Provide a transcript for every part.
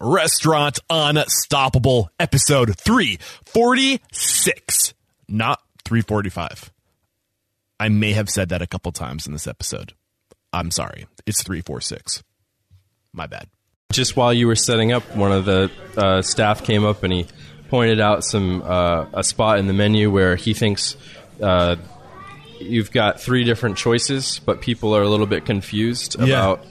Restaurant Unstoppable, episode 346, not 345. I may have said that a couple times in this episode. I'm sorry. It's 346. My bad. Just while you were setting up, one of the uh, staff came up and he pointed out some uh, a spot in the menu where he thinks uh, you've got three different choices, but people are a little bit confused Yeah. about.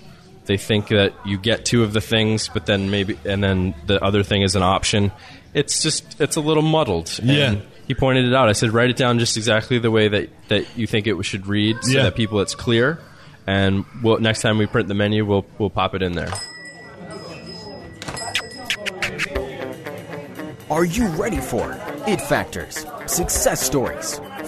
They think that you get two of the things, but then maybe and then the other thing is an option. It's just it's a little muddled. Yeah. And he pointed it out. I said write it down just exactly the way that, that you think it should read, so Yeah. that people it's clear. And we'll, next time we print the menu, we'll we'll pop it in there. Are you ready for it factors, success stories,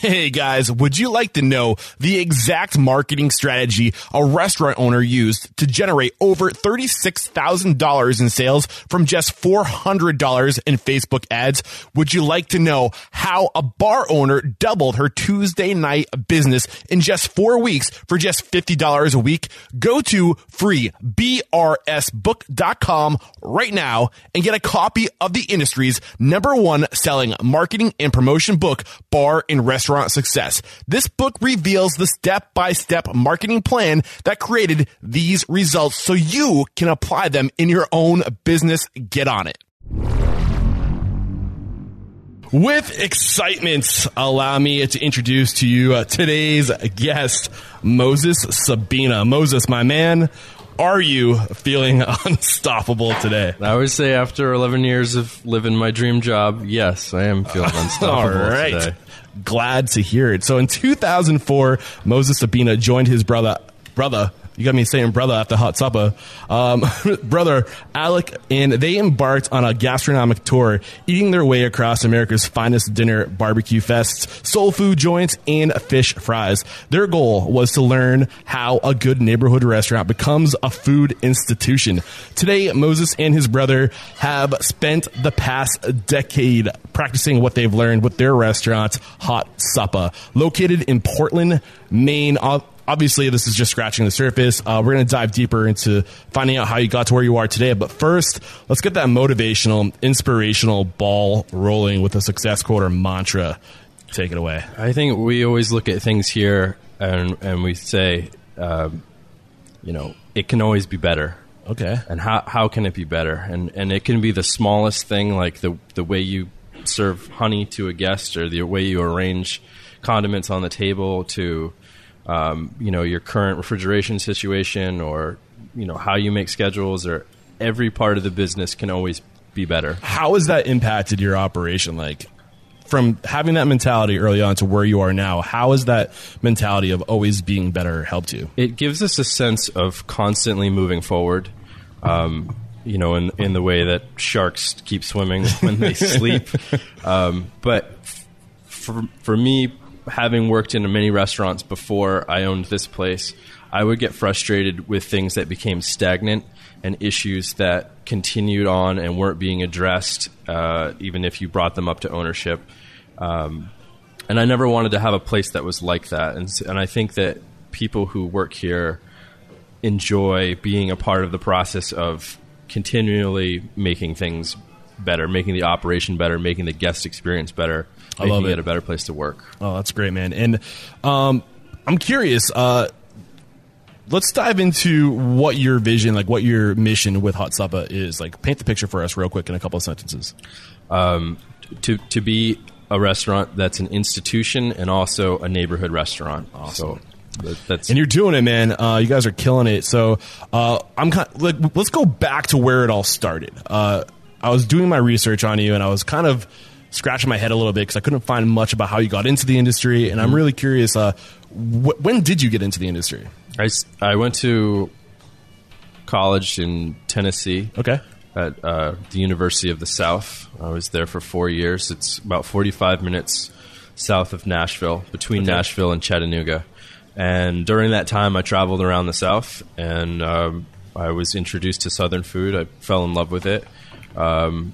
Hey guys, would you like to know the exact marketing strategy a restaurant owner used to generate over $36,000 in sales from just $400 in Facebook ads? Would you like to know how a bar owner doubled her Tuesday night business in just four weeks for just $50 a week? Go to freebrsbook.com right now and get a copy of the industry's number one selling marketing and promotion book, Bar and Restaurant Success. This book reveals the step by step marketing plan that created these results so you can apply them in your own business. Get on it. With excitement, allow me to introduce to you uh, today's guest, Moses Sabina. Moses, my man, are you feeling unstoppable today? I would say after 11 years of living my dream job, yes, I am feeling unstoppable right. today. Glad to hear it. So in 2004, Moses Sabina joined his brother, brother, you got me saying brother after hot supper, um, brother Alec, and they embarked on a gastronomic tour, eating their way across America's finest dinner barbecue fests, soul food joints, and fish fries. Their goal was to learn how a good neighborhood restaurant becomes a food institution. Today, Moses and his brother have spent the past decade practicing what they've learned with their restaurant, Hot Suppa, located in Portland, Maine. Ob- Obviously, this is just scratching the surface. Uh, we're going to dive deeper into finding out how you got to where you are today. But first, let's get that motivational, inspirational ball rolling with a success quote or mantra. Take it away. I think we always look at things here and, and we say, um, you know, it can always be better. Okay. And how, how can it be better? And, and it can be the smallest thing, like the, the way you serve honey to a guest or the way you arrange condiments on the table to, um, you know, your current refrigeration situation or, you know, how you make schedules or every part of the business can always be better. How has that impacted your operation? Like, from having that mentality early on to where you are now, how has that mentality of always being better helped you? it gives us a sense of constantly moving forward. Um, you know, in in the way that sharks keep swimming when they sleep. Um, but for for me, having worked in many restaurants before I owned this place, I would get frustrated with things that became stagnant and issues that continued on and weren't being addressed, uh, even if you brought them up to ownership. Um, and I never wanted to have a place that was like that. And, and I think that people who work here enjoy being a part of the process of continually making things better, making the operation better, making the guest experience better, I love it. a better place to work. Oh, that's great, man. And um, I'm curious. Uh, let's dive into what your vision, like what your mission with Hot Suppa is. Like, paint the picture for us real quick in a couple of sentences. To to be a restaurant that's an institution and also a neighborhood restaurant. So that, that's And you're doing it, man. Uh, you guys are killing it. So uh, I'm kind. Like, let's go back to where it all started. Uh, I was doing my research on you, and I was kind of scratching my head a little bit because I couldn't find much about how you got into the industry. And I'm really curious. Uh, wh- when did you get into the industry? I, I went to college in Tennessee. Okay. at uh, the University of the South. I was there for four years. It's about 45 minutes south of Nashville, between Okay. Nashville and Chattanooga. And during that time, I traveled around the South and um, I was introduced to Southern food. I fell in love with it. Um,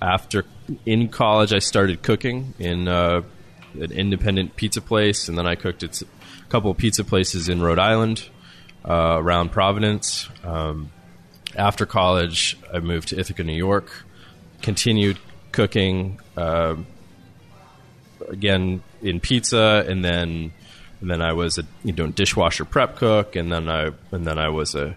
after in college, I started cooking in uh, an independent pizza place, and then I cooked at a couple of pizza places in Rhode Island, uh, around Providence. Um, after college, I moved to Ithaca, New York. Continued cooking uh, again in pizza, and then and then I was a you know dishwasher prep cook, and then I and then I was a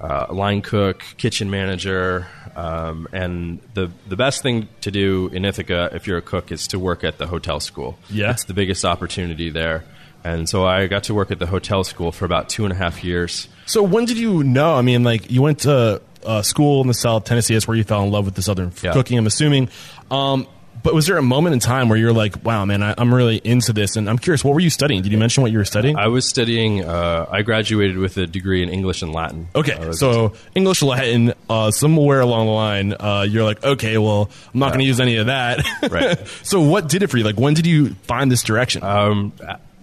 uh, line cook, kitchen manager, um, and the the best thing to do in Ithaca if you're a cook is to work at the hotel school. Yeah. it's the biggest opportunity there, and so I got to work at the hotel school for about two and a half years. So when did you know? I mean, like you went to uh, school in the South Tennessee. That's where you fell in love with the Southern Yeah. cooking. I'm assuming. Um, but was there a moment in time where you're like, "Wow, man, I, I'm really into this"? And I'm curious, what were you studying? Did you mention what you were studying? I was studying. Uh, I graduated with a degree in English and Latin. Okay, was- so English, Latin, uh, somewhere along the line, uh, you're like, okay, well, I'm not going to use any of that. Right. so, what did it for you? Like, when did you find this direction? Um,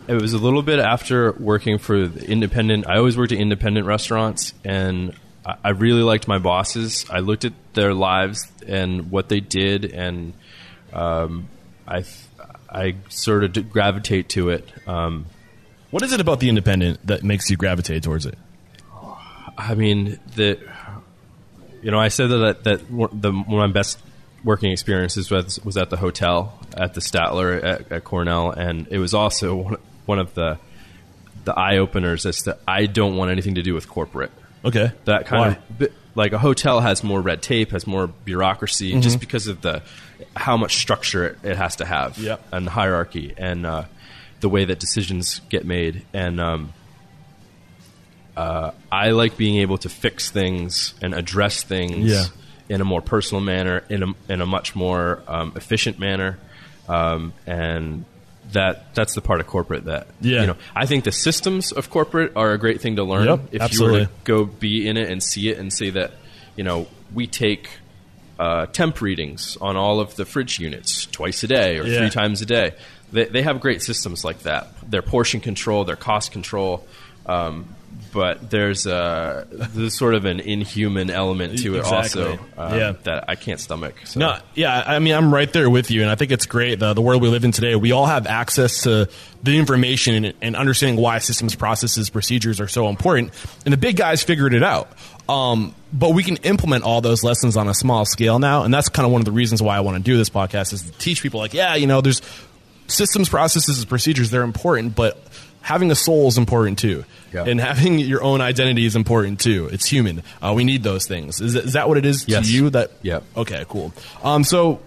it was a little bit after working for the independent. I always worked at independent restaurants, and I, I really liked my bosses. I looked at their lives and what they did, and um, I I sort of gravitate to it. Um, what is it about the independent that makes you gravitate towards it? I mean, the you know, I said that that one- the one of my best working experiences was was at the hotel at the Statler at, at Cornell, and it was also one, one of the the eye openers as to I don't want anything to do with corporate. Okay, That kind Why? of like a hotel has more red tape, has more bureaucracy, Mm-hmm. just because of the how much structure it, it has to have, Yep. and hierarchy, and uh, the way that decisions get made. And um, uh, I like being able to fix things and address things Yeah. in a more personal manner, in a in a much more um, efficient manner, um, and that that's the part of corporate that Yeah. you know. I think the systems of corporate are a great thing to learn Yep, if you were to go be in it and see it and say that you know we take uh, temp readings on all of the fridge units twice a day or Yeah. three times a day. They, they have great systems like that. Their portion control, their cost control. Um, but there's a there's sort of an inhuman element to it Exactly. also um, Yeah. that I can't stomach. So. No, yeah, I mean, I'm right there with you, and I think it's great. The, the world we live in today, we all have access to the information and, and understanding why systems, processes, procedures are so important. And the big guys figured it out. Um, but we can implement all those lessons on a small scale now, and that's kind of one of the reasons why I want to do this podcast is to teach people, like, yeah, you know, there's systems, processes, procedures. They're important, but having a soul is important too. Yeah. And having your own identity is important too. It's human. Uh, we need those things. Is, that- is that what it is Yes. to you? That Yeah. Okay, cool. Um, so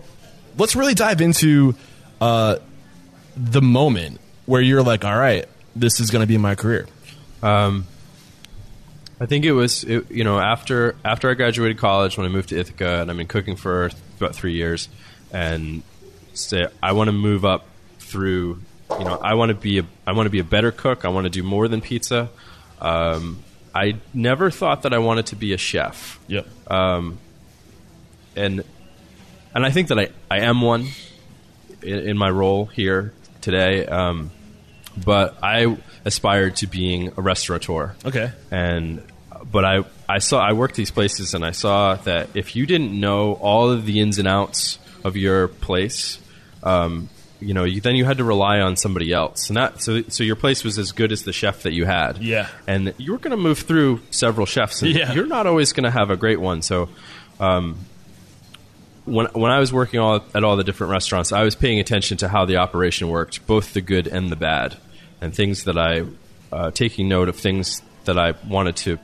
let's really dive into uh, the moment where you're like, all right, this is going to be my career. I think it was it, you know after after I graduated college when I moved to Ithaca and I've been cooking for about three years and say I want to move up through you know I want to be a I want to be a better cook. I want to do more than pizza. Um, I never thought that I wanted to be a chef. Yep. and and I think that I, I am one in, in my role here today. Um, but I aspired to being a restaurateur. Okay. and but I I saw I worked these places and I saw that if you didn't know all of the ins and outs of your place, um, you know, you, then you had to rely on somebody else, and that so so your place was as good as the chef that you had. Yeah. and you were going to move through several chefs, and Yeah. you're not always going to have a great one. So. Um, when, when I was working all, at all the different restaurants, I was paying attention to how the operation worked, both the good and the bad, and things that I uh, taking note of things that I wanted to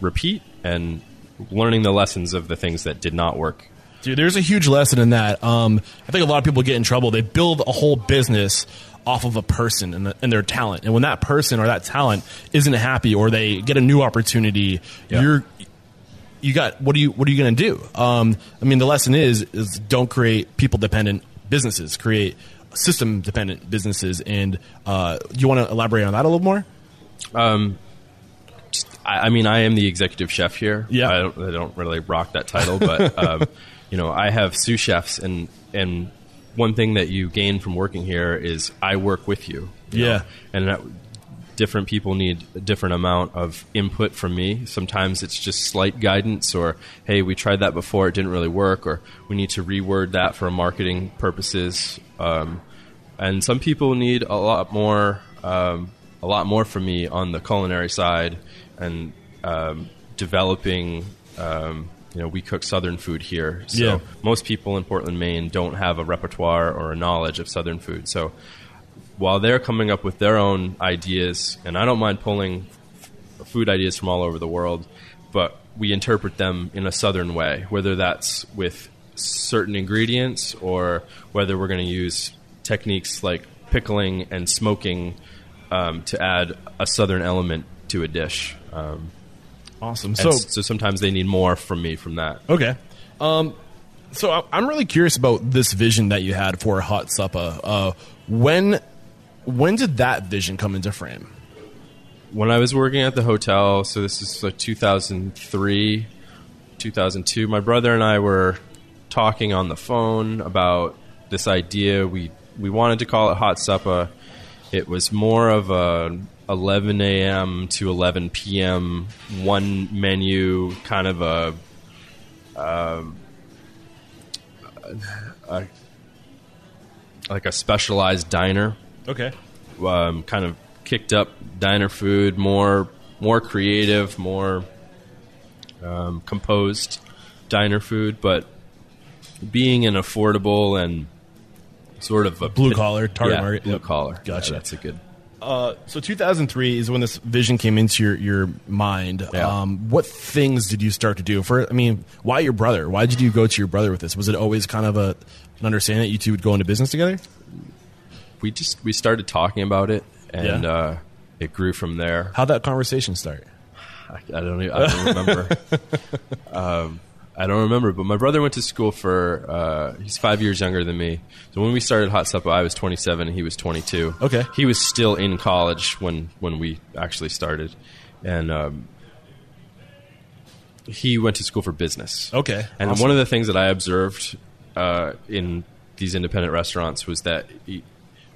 repeat and learning the lessons of the things that did not work. Dude, there's a huge lesson in that. Um, I think a lot of people get in trouble. They build a whole business off of a person and, the, and their talent. And when that person or that talent isn't happy or they get a new opportunity, Yeah. you're you got what are you what are you going to do? Um, I mean, the lesson is is don't create people dependent businesses. Create system dependent businesses. And uh, you want to elaborate on that a little more? I, I mean, I am the executive chef here. Yeah. I don't, I don't really rock that title, but um, you know, I have sous chefs, and and one thing that you gain from working here is I work with you. you Yeah. know? and that, different people need a different amount of input from me. Sometimes it's just slight guidance, or hey, we tried that before, it didn't really work, or we need to reword that for marketing purposes. Um, and some people need a lot more, um, a lot more from me on the culinary side and um, developing. Um, you know, we cook Southern food here, so Yeah. most people in Portland, Maine, don't have a repertoire or a knowledge of Southern food. So while they're coming up with their own ideas, and I don't mind pulling f- food ideas from all over the world, but we interpret them in a Southern way, whether that's with certain ingredients or whether we're going to use techniques like pickling and smoking um, to add a Southern element to a dish. Um, Awesome. and So s- so sometimes they need more from me from that. Okay. Um, so I- I'm really curious about this vision that you had for Hot Suppa. Uh, when when did that vision come into frame? when I was working at the hotel, so this is like 2003, 2002, my brother and I were talking on the phone about this idea. We we wanted to call it Hot Suppa. It was more of a 11 a.m. to 11 p.m. one menu kind of a, um, a like a specialized diner Okay. um, kind of kicked up diner food, more more creative, more um, composed diner food, but being an affordable and sort of a Blue collar, target yeah, market. blue Yep. collar. Gotcha. Yeah, that's a good. Uh, so 2003 is when this vision came into your, your mind. Yeah. Um, what things did you start to do? For I mean, why your brother? Why did you go to your brother with this? Was it always kind of a an understanding that you two would go into business together? We just we started talking about it, and Yeah. uh, it grew from there. How'd that conversation start? I, I don't. Even, I don't remember. um, I don't remember. But my brother went to school for. Uh, he's five years younger than me. So when we started Hot Suppa, I was 27 and he was 22. Okay. He was still in college when when we actually started, and um, he went to school for business. Okay, And awesome. one of the things that I observed uh, in these independent restaurants was that. e-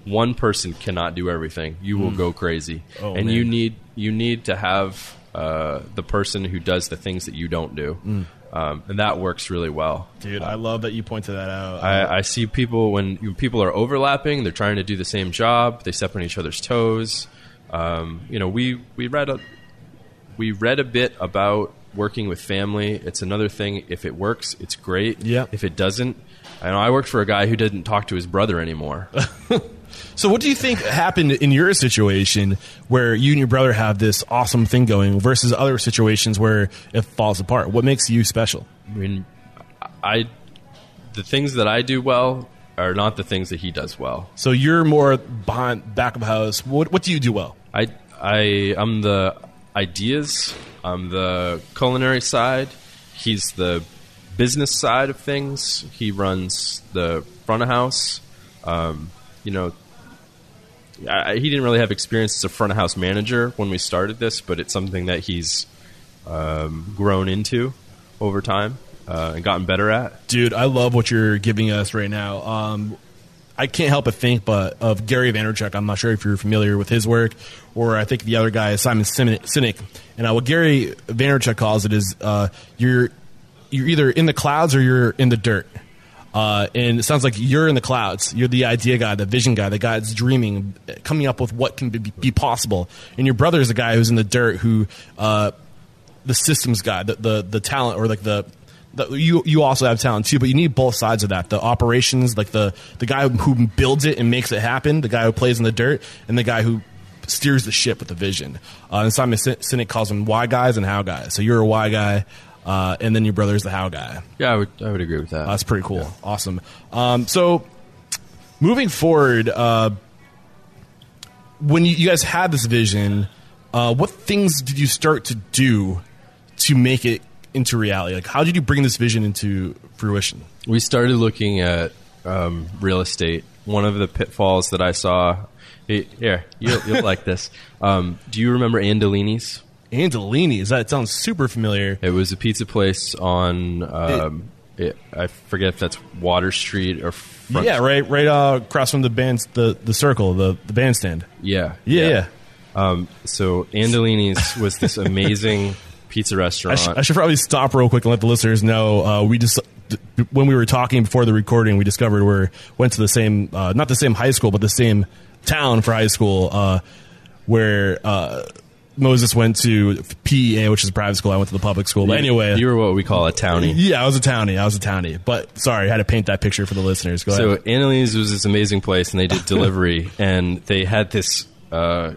one person cannot do everything. You will go crazy, Oh, and you need you need to have uh, the person who does the things that you don't do, um, and that works really well. Dude, I love that you pointed that out. I, I see people when when people are overlapping, they're trying to do the same job. They step on each other's toes. Um, you know, we we read a we read a bit about working with family. It's another thing. If it works, it's great. Yeah. If it doesn't, I know I worked for a guy who didn't talk to his brother anymore. So, what do you think happened in your situation where you and your brother have this awesome thing going versus other situations where it falls apart? What makes you special? I mean, I the things that I do well are not the things that he does well. So, you're more behind back of house. What, what do you do well? I I I'm the ideas. I'm the culinary side. He's the business side of things. He runs the front of house. Um, you know, I, he didn't really have experience as a front of house manager when we started this, but it's something that he's um, grown into over time uh, and gotten better at. Dude, I love what you're giving us right now. Um, I can't help but think but of Gary Vaynerchuk. I'm not sure if you're familiar with his work, or I think the other guy is Simon Sinek. And uh, what Gary Vaynerchuk calls it is uh, you're you're either in the clouds or you're in the dirt. Uh, and it sounds like you're in the clouds. You're the idea guy, the vision guy, the guy that's dreaming, coming up with what can be, be possible. And your brother is the guy who's in the dirt, who uh, the systems guy, the, the the talent, or like the, you you also have talent too, but you need both sides of that. The operations, like the the guy who builds it and makes it happen, the guy who plays in the dirt, and the guy who steers the ship with the vision. Uh, and Simon Sin- Sinek calls them why guys and how guys. So you're a why guy, uh, and then your brother's the how guy. Yeah, I would I would agree with that. That's pretty cool. Awesome. Um, so, moving forward, uh, when you, you guys had this vision, uh, what things did you start to do to make it into reality? Like, how did you bring this vision into fruition? We started looking at um, real estate. One of the pitfalls that I saw. Here, you'll, you'll like this. Um, do you remember Andolini's? Andolini's. That It sounds super familiar. It was a pizza place on. Um, it, I forget if that's Water Street or. Front yeah, right, right uh, across from the band, the the circle, the the bandstand. Yeah, Yeah, yeah. Um, so Andolini's was this amazing pizza I, restaurant. sh- I should probably stop real quick and let the listeners know. Uh, we just when we were talking before the recording, we discovered we went to the same, uh, not the same high school, but the same town for high school, uh, where uh, Moses went to PEA, which is a private school. I went to the public school. But anyway, you were what we call a townie. yeah, I was a townie. I was a townie. But sorry, I had to paint that picture for the listeners. Go So ahead. Andolini's was this amazing place, and they did delivery, and they had this uh,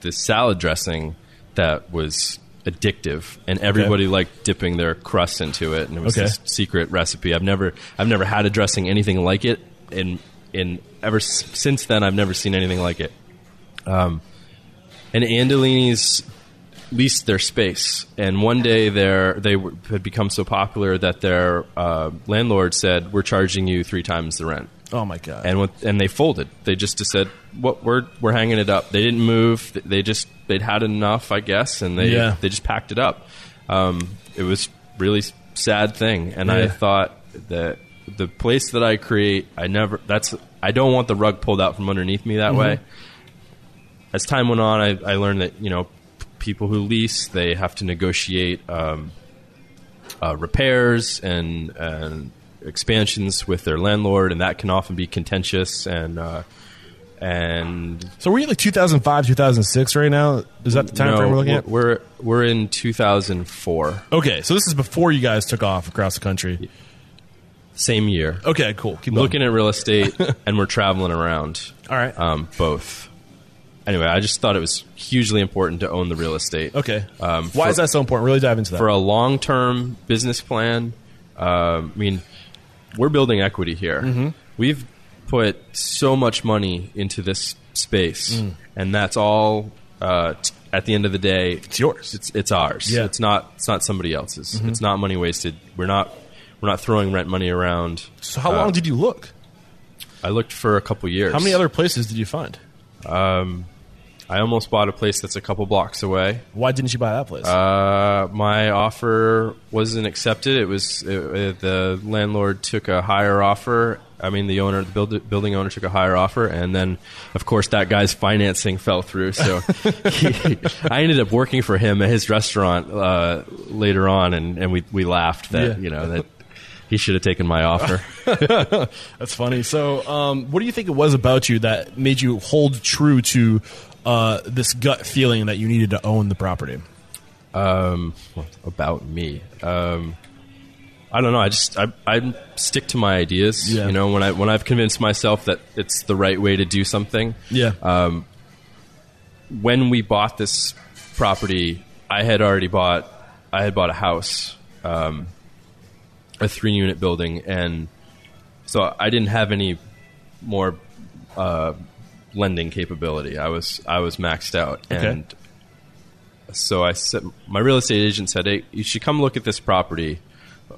this salad dressing that was addictive, and everybody liked dipping their crust into it, and it was Okay. this secret recipe. I've never I've never had a dressing anything like it, and in ever s- since then I've never seen anything like it. Um, and Andolini's leased their space, and one day their they were, had become so popular that their uh, landlord said, "We're charging you three times the rent." oh my god. and with, and they folded. They just said, "What we're we're hanging it up." They didn't move. They just they'd had enough, I guess, and they Yeah. they just packed it up. Um, it was really sad thing, and I thought that the place that I create, I never. That's I don't want the rug pulled out from underneath me that way. As time went on, I, I learned that you know p- people who lease they have to negotiate. Um, uh, repairs and, and expansions with their landlord, and that can often be contentious. And uh, and so were you like 2005, 2006 right now? Is that the time no, frame we're looking at? we're we're in 2004, Okay, so this is before you guys took off across the country. same year. Okay, cool. Keep going. Looking at real estate, and we're traveling around. All right. um, both. Anyway, I just thought it was hugely important to own the real estate. Okay. Um, Why for- is that so important? Really dive into that. for a long term business plan. Um, I mean, we're building equity here. Mm-hmm. We've put so much money into this space, Mm. and that's all. Uh, t- at the end of the day, it's yours. it's it's ours. Yeah. Mm-hmm. It's not it's not somebody else's. It's not money wasted. We're not we're not throwing rent money around. so how Uh, long did you look? I looked for a couple years. How many other places did you find? I almost bought a place that's a couple blocks away. Why didn't you buy that place? Uh, my offer wasn't accepted. It was it, uh, the landlord took a higher offer. I mean, the owner, the build, building owner, took a higher offer, and then, of course, that guy's financing fell through. So, he, I ended up working for him at his restaurant uh, later on, and, and we we laughed that Yeah. you know that he should have taken my offer. That's funny. So, um, what do you think it was about you that made you hold true to uh, this gut feeling that you needed to own the property? um, about me. Um, I don't know. I just I, I stick to my ideas. Yeah. You know, when I when I've convinced myself that it's the right way to do something. Yeah. Uh, When we bought this property, I had already bought I had bought a house, um, a three unit building, and so I didn't have any more uh, lending capability. I was I was maxed out, Okay. and so I said, my real estate agent said, "Hey, you should come look at this property."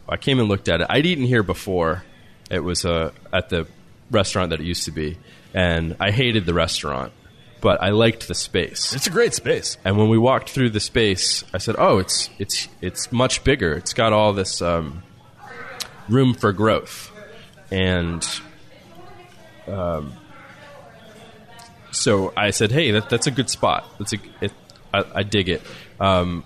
I came and looked at it. I'd eaten here before. It was uh, at the restaurant that it used to be, and I hated the restaurant, but I liked the space. it's a great space. And when we walked through the space, I said, "Oh, it's it's it's much bigger. It's got all this um, room for growth." And um, so I said, "Hey, that, that's a good spot. That's a it, I, I dig it. Um,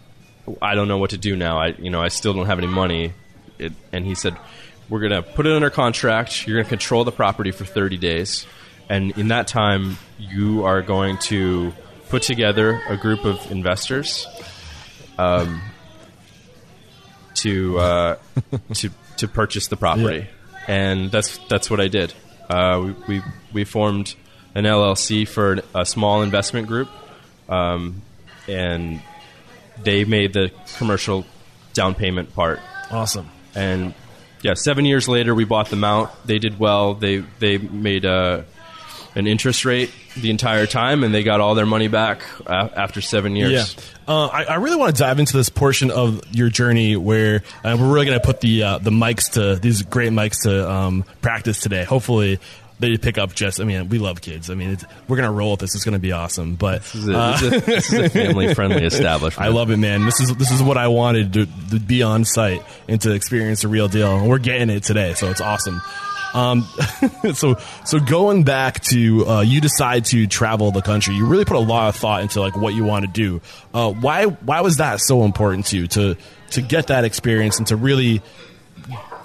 I don't know what to do now. I you know I still don't have any money." It, and he said, "We're gonna put it under contract. You're gonna control the property for 30 days, and in that time, you are going to put together a group of investors." Um, to uh, to to purchase the property, and that's that's what I did. Uh, we, we we formed an LLC for a small investment group, um, and they made the commercial down payment part. Awesome. And yeah, seven years later, we bought them out. They did well. They they made a an interest rate the entire time, and they got all their money back uh, after seven years. Yeah. Uh, I, I really want to dive into this portion of your journey where uh, we're really going to put the uh, the mics to these great mics to um, practice today. Hopefully, they pick up just. I mean, we love kids. I mean, it's, we're going to roll with this. It's going to be awesome. But This is a, this is a, a family-friendly establishment. I love it, man. This is this is what I wanted to, to be on site and to experience the real deal, and we're getting it today. So it's awesome. Um, so so going back to uh, you decide to travel the country. You really put a lot of thought into like what you want to do. Uh, why why was that so important to you to to get that experience and to really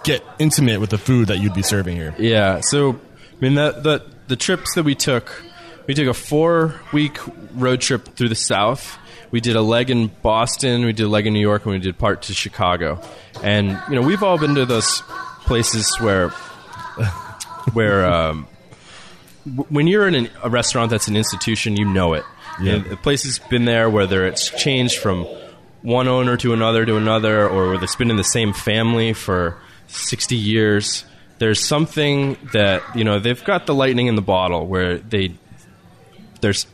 get intimate with the food that you'd be serving here? Yeah. So, mean, the the the trips that we took, we took a four week road trip through the South. We did a leg in Boston, we did a leg in New York, and we did part to Chicago. And you know, we've all been to those places where where um, when you're in an, a restaurant that's an institution, you know it. Yeah. And the place has been there, whether it's changed from one owner to another to another, or whether it's been in the same family for 60 years. There's something that you know they've got the lightning in the bottle where they there's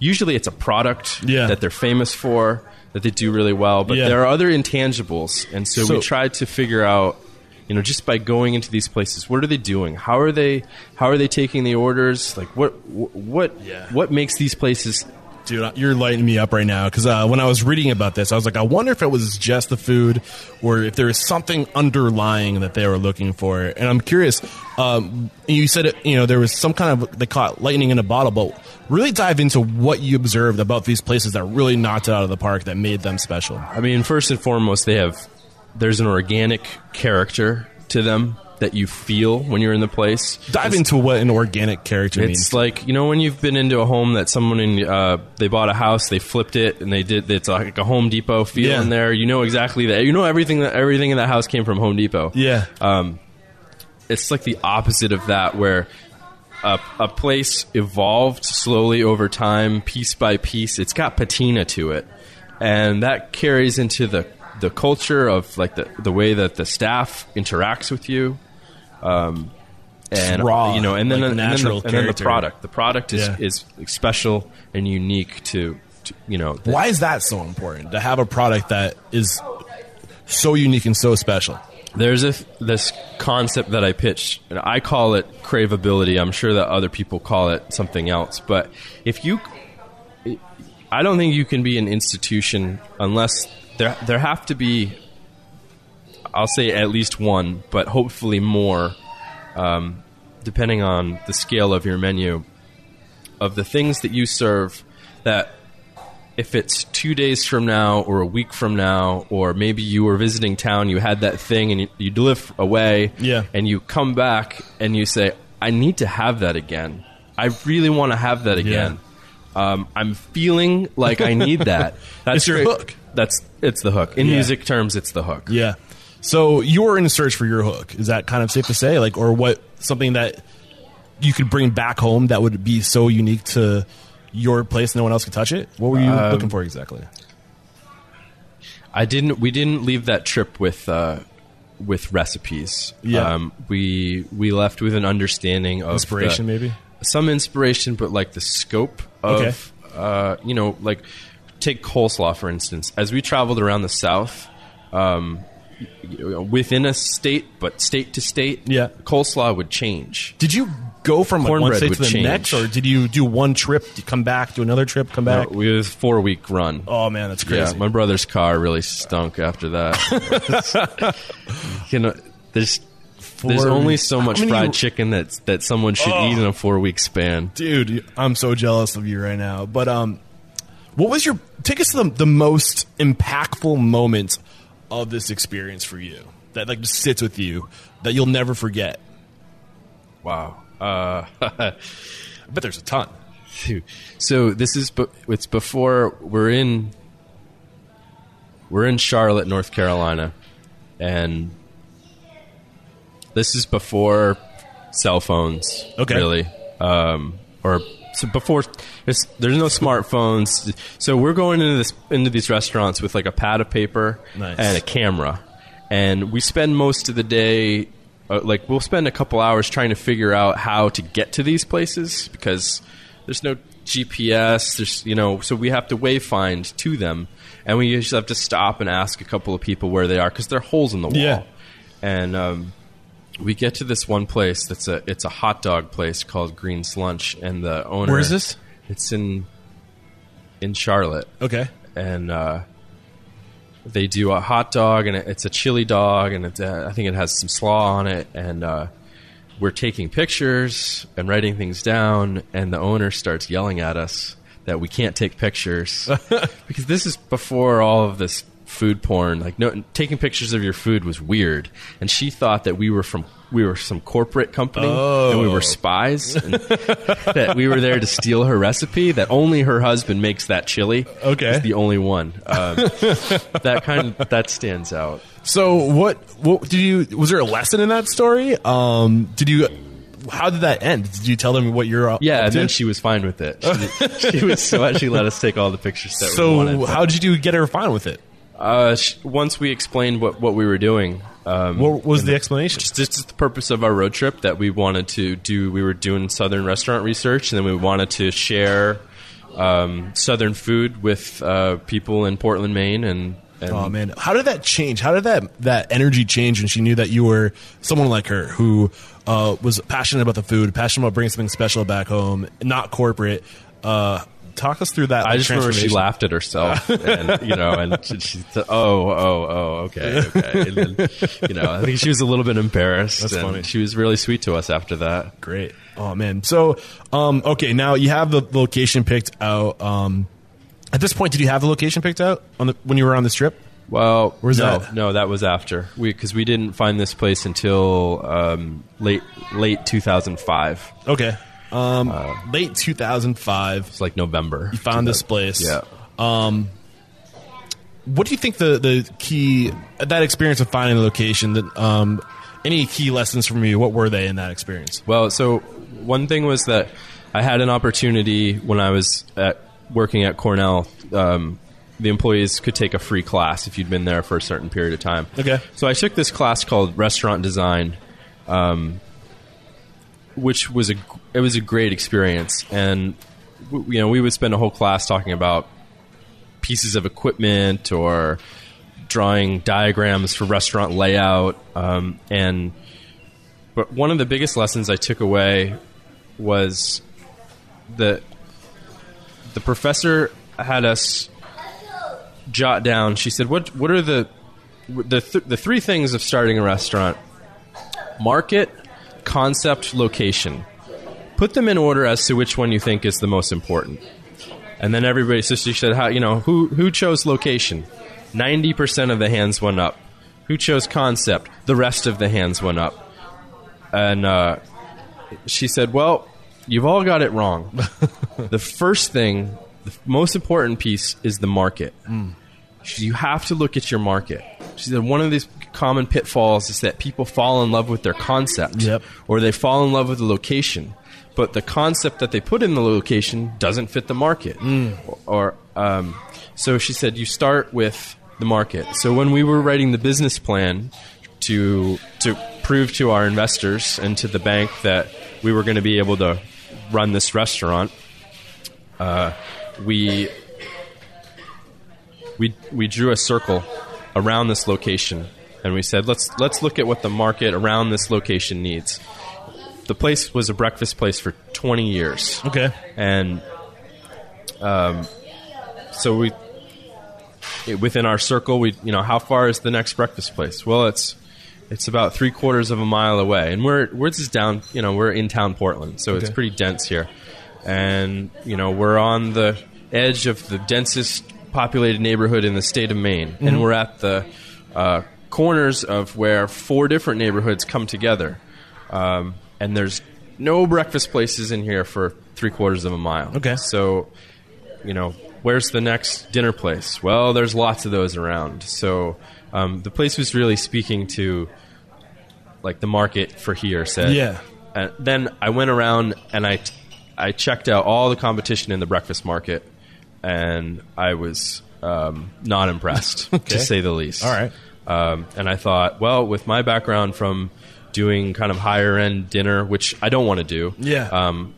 usually it's a product Yeah. that they're famous for that they do really well, but Yeah. there are other intangibles, and so, So- we tried to figure out, you know, just by going into these places, what are they doing? How are they? How are they taking the orders? Like what? What? Yeah. What makes these places? Dude, you're lighting me up right now because uh, when I was reading about this, I was like, I wonder if it was just the food or if there was something underlying that they were looking for. And I'm curious. Um, you said it, you know, there was some kind of they caught lightning in a bottle, but really dive into what you observed about these places that really knocked it out of the park that made them special. I mean, first and foremost, they have there's an organic character to them that you feel when you're in the place. Dive into what an organic character It's means. It's like you know when you've been into a home that someone in uh, they bought a house, they flipped it, and they did. It's like a Home Depot feel Yeah. in there. You know exactly that. You know everything that everything in that house came from Home Depot. yeah, It's like the opposite of that, where a, a place evolved slowly over time, piece by piece. It's got patina to it, and that carries into the the culture of like the the way that the staff interacts with you. Um, and raw, you know, and then like and then, the, and then the product. The product is Yeah. is special and unique to, to you know. the- why is that so important to have a product that is so unique and so special? There's a, this concept that I pitched, and I call it craveability. I'm sure that other people call it something else. But if you, I don't think you can be an institution unless there there have to be. I'll say at least one, but hopefully more, um, depending on the scale of your menu, of the things that you serve that if it's two days from now or a week from now, or maybe you were visiting town, you had that thing and you, you live away, Yeah. and you come back and you say, I need to have that again. I really want to have that again. Um, I'm feeling like I need that. That's It's your great. hook. That's it's the hook. In Yeah. music terms, it's the hook. Yeah. So you're in search for your hook. Is that kind of safe to say? Like, or what? Something that you could bring back home that would be so unique to your place, no one else could touch it. What were you Um, looking for exactly? I didn't. We didn't leave that trip with uh, with recipes. Yeah. Um, we we left with an understanding of Inspiration, the- maybe. some inspiration, but like the scope of, Okay. uh, you know, like take coleslaw for instance. As we traveled around the South, um, you know, within a state, but state to state, Yeah. coleslaw would change. Did you go from like, one Cornbread state to would the change. next, or did you do one trip, come back, do another trip, come back? We was a four week run. oh man, that's yeah, crazy. my brother's car really stunk after that. you know, there's there's Four- only so How much many- fried chicken that that someone should Oh. eat in a four week span. dude i'm so jealous of you right now but um what was your take us to the, the most impactful moment of this experience for you that like just sits with you that you'll never forget Wow. Uh, i bet there's a ton so this is it's before we're in we're in Charlotte, North Carolina, and this is before cell phones. Okay. really, um, or so before it's, there's no smartphones. So we're going into this into these restaurants with like a pad of paper Nice. and a camera, and we spend most of the day. Uh, like we'll spend a couple hours trying to figure out how to get to these places because there's no GPS. There's you know, so we have to wayfind to them, and we usually have to stop and ask a couple of people where they are because they're holes in the wall. Yeah. And um, we get to this one place that's a it's a hot dog place called Green's Lunch, and the owner. Where is this? It's in in Charlotte, okay and uh, they do a hot dog, and it's a chili dog, and it's, uh, I think it has some slaw on it, and uh, we're taking pictures and writing things down, and the owner starts yelling at us that we can't take pictures because this is before all of this food porn. Like, no, taking pictures of your food was weird, and she thought that we were from we were some corporate company and we Oh. were spies, and that we were there to steal her recipe. That only her husband makes that chili. Okay. He's the only one. Um, that kind of that stands out. So what? What did you? Was there a lesson in that story? Um, did you? How did that end? Did you tell them what you're? up- Yeah, and to? then she was fine with it. She, she was so she let us take all the pictures that we So wanted. how did you get her fine with it? Uh, sh- once we explained what, what we were doing, um, What was the explanation? just, just the purpose of our road trip that we wanted to do. We were doing southern restaurant research, and then we wanted to share um, southern food with uh, people in Portland, Maine, and. and Oh man, how did that change? How did that that energy change when she knew that you were someone like her who uh, was passionate about the food, passionate about bringing something special back home, not corporate? Uh, talk us through that. I just remember she laughed at herself, and you know, and she, she said, "Oh, oh, oh, okay, okay." And then, you know, I think she was a little bit embarrassed. That's and funny. She was really sweet to us after that. Great. Oh man. So, um, okay, now you have the location picked out. Um, at this point, did you have the location picked out on the when you were on this trip? Well, Where's no, that? no, that was after we because we didn't find this place until um, late late 2005. Okay. Um, Uh, late 2005, It's like November. you found this place. Yeah. Um, what do you think the the key that experience of finding the location? That um, any key lessons from you? What were they in that experience? Well, so one thing was that I had an opportunity when I was at working at Cornell. Um, the employees could take a free class if you'd been there for a certain period of time. Okay. So I took this class called Restaurant Design, um, which was a it was a great experience, and you know we would spend a whole class talking about pieces of equipment or drawing diagrams for restaurant layout, um, and but one of the biggest lessons I took away was that the professor had us jot down. She said, "What what are the the th- the three things of starting a restaurant? Market, concept, location. Put them in order as to which one you think is the most important." And then everybody, so she said, "How you know who who chose location? Ninety percent of the hands went up. Who chose concept? The rest of the hands went up." And uh, she said, "Well, you've all got it wrong. the first thing, the most important piece, is the market. Said, you have to look at your market." She said, "One of these common pitfalls is that people fall in love with their concept, Yep. or they fall in love with the location." But the concept that they put in the location doesn't fit the market, or um, so she said. You start with the market. So when we were writing the business plan to to prove to our investors and to the bank that we were going to be able to run this restaurant, uh, we we we drew a circle around this location, and we said, let's let's look at what the market around this location needs. The place was a breakfast place for 20 years. Okay. and um, so we it- within our circle we you know how far is the next breakfast place? Well it's it's about three quarters of a mile away. And we're we're just down you know we're in town portland so it's pretty dense here. And you know we're on the edge of the densest populated neighborhood in the state of maine and we're at the uh, corners of where four different neighborhoods come together um, and there's no breakfast places in here for three quarters of a mile. Okay. So, you know, where's the next dinner place? Well, there's lots of those around. So, um, the place was really speaking to like the market for here. Said, Yeah. And then I went around and I I checked out all the competition in the breakfast market, and I was um, not impressed Okay. to say the least. All right. Um, and I thought, well, with my background from doing kind of higher end dinner, which I don't want to do, Yeah. um,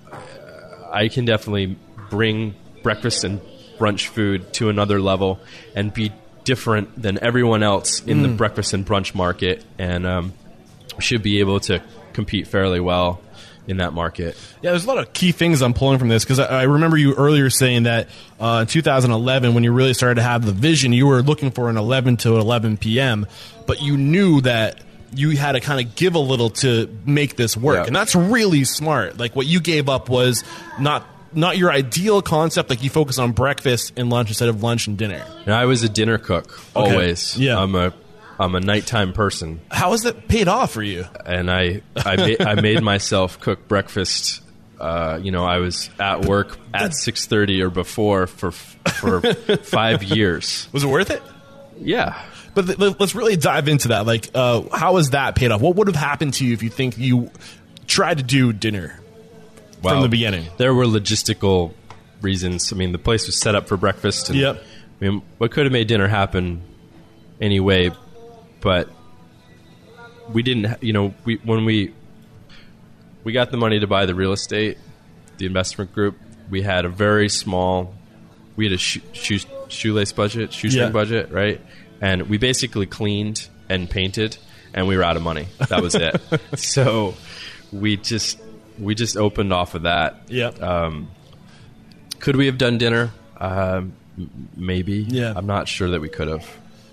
I can definitely bring breakfast and brunch food to another level and be different than everyone else in the breakfast and brunch market, and um, should be able to compete fairly well in that market. Yeah, there's a lot of key things I'm pulling from this because I, I remember you earlier saying that uh, in 2011, when you really started to have the vision, you were looking for an 11 to 11 p.m., but you knew that you had to kind of give a little to make this work, Yeah. and that's really smart. Like what you gave up was not not your ideal concept. Like you focus on breakfast and lunch instead of lunch and dinner. And I was a dinner cook Okay. always. Yeah. I'm a I'm a nighttime person, How has that paid off for you? and I I, ma- I made myself cook breakfast. Uh, you know, I was at work at six thirty or before for for five years. Was it worth it? Yeah, But th- let- let's really dive into that. Like, uh, how has that paid off? What would have happened to you if you think you tried to do dinner from the beginning? There were logistical reasons. I mean, the place was set up for breakfast. And, Yep. I mean, what could have made dinner happen anyway, but we didn't. You know, we when we we got the money to buy the real estate, the investment group. We had a very small. We had a shoe, shoe, shoelace budget, shoestring Yeah. budget, right? And we basically cleaned and painted, and we were out of money. That was it. so we just we just opened off of that. Yep. Could we have done dinner? Um, maybe. Yeah. I'm not sure that we could have.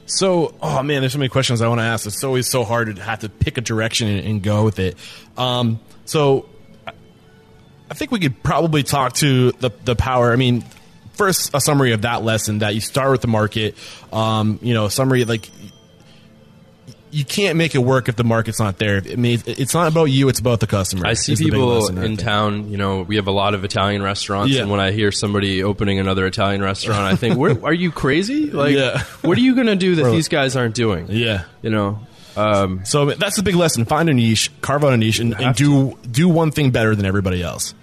So, oh man, there's so many questions I want to ask. It's always so hard to have to pick a direction and, and go with it. Um, so, I- think we could probably talk to the the power. I mean, first a summary of that lesson that you start with the market. Um, you know, summary like you can't make it work if the market's not there. I mean, it's not about you; it's about the customer. I see is the big people lesson, I in think. town. You know, we have a lot of Italian restaurants, Yeah. and when I hear somebody opening another Italian restaurant, I think, "Are you crazy? Like, Yeah. what are you going to do that Bro. these guys aren't doing?" Yeah. You know, um, So that's the big lesson: find a niche, carve out a niche, and, and do do one thing better than everybody else.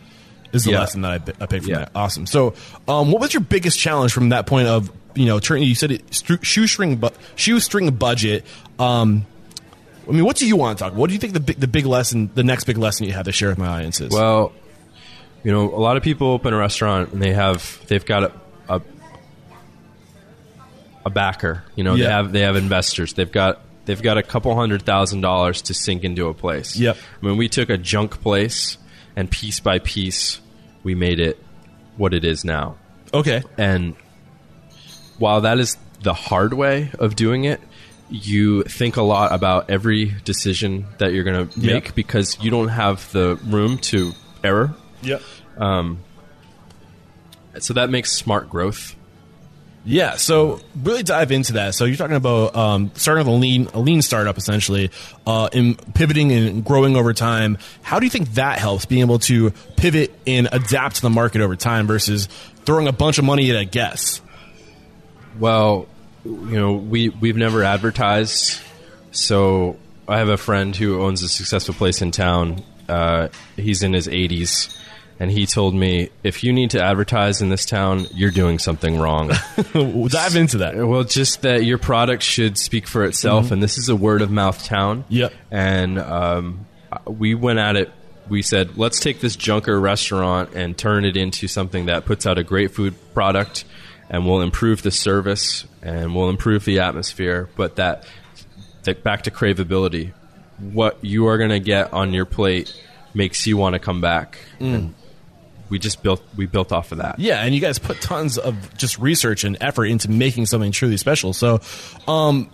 Is the Yeah. lesson that I, I picked from Yeah. that. Awesome. So, um, what was your biggest challenge from that point of you know? You said it shoestring, bu- shoestring budget. Um, I mean, what do you want to talk? What do you think the big, the big lesson, the next big lesson you have to share with my audience is? well, you know, a lot of people open a restaurant and they have they've got a a, a backer. You know, they have they have investors. They've got they've got a couple hundred thousand dollars to sink into a place. Yep. I mean, we took a junk place and piece by piece we made it what it is now. okay, And while that is the hard way of doing it, you think a lot about every decision that you're going to Yep. make because you don't have the room to error. yep, So that makes smart growth. Yeah, so really dive into that. So you're talking about um, starting with a lean, a lean startup, essentially, uh, in pivoting and growing over time. How do you think that helps being able to pivot and adapt to the market over time versus throwing a bunch of money at a guess? Well, you know, we we've never advertised. So I have a friend who owns a successful place in town. Uh, he's in his 80s, and he told me if you need to advertise in this town, you're doing something wrong. dive into that. well, just that your product should speak for itself, and this is a word of mouth town. Yep. And um, we went at it. We said, let's take this junker restaurant and turn it into something that puts out a great food product, and we'll improve the service and we'll improve the atmosphere. But that, that back to craveability, what you are going to get on your plate makes you want to come back. And we just built we built off of that. Yeah, and you guys put tons of just research and effort into making something truly special. So, um,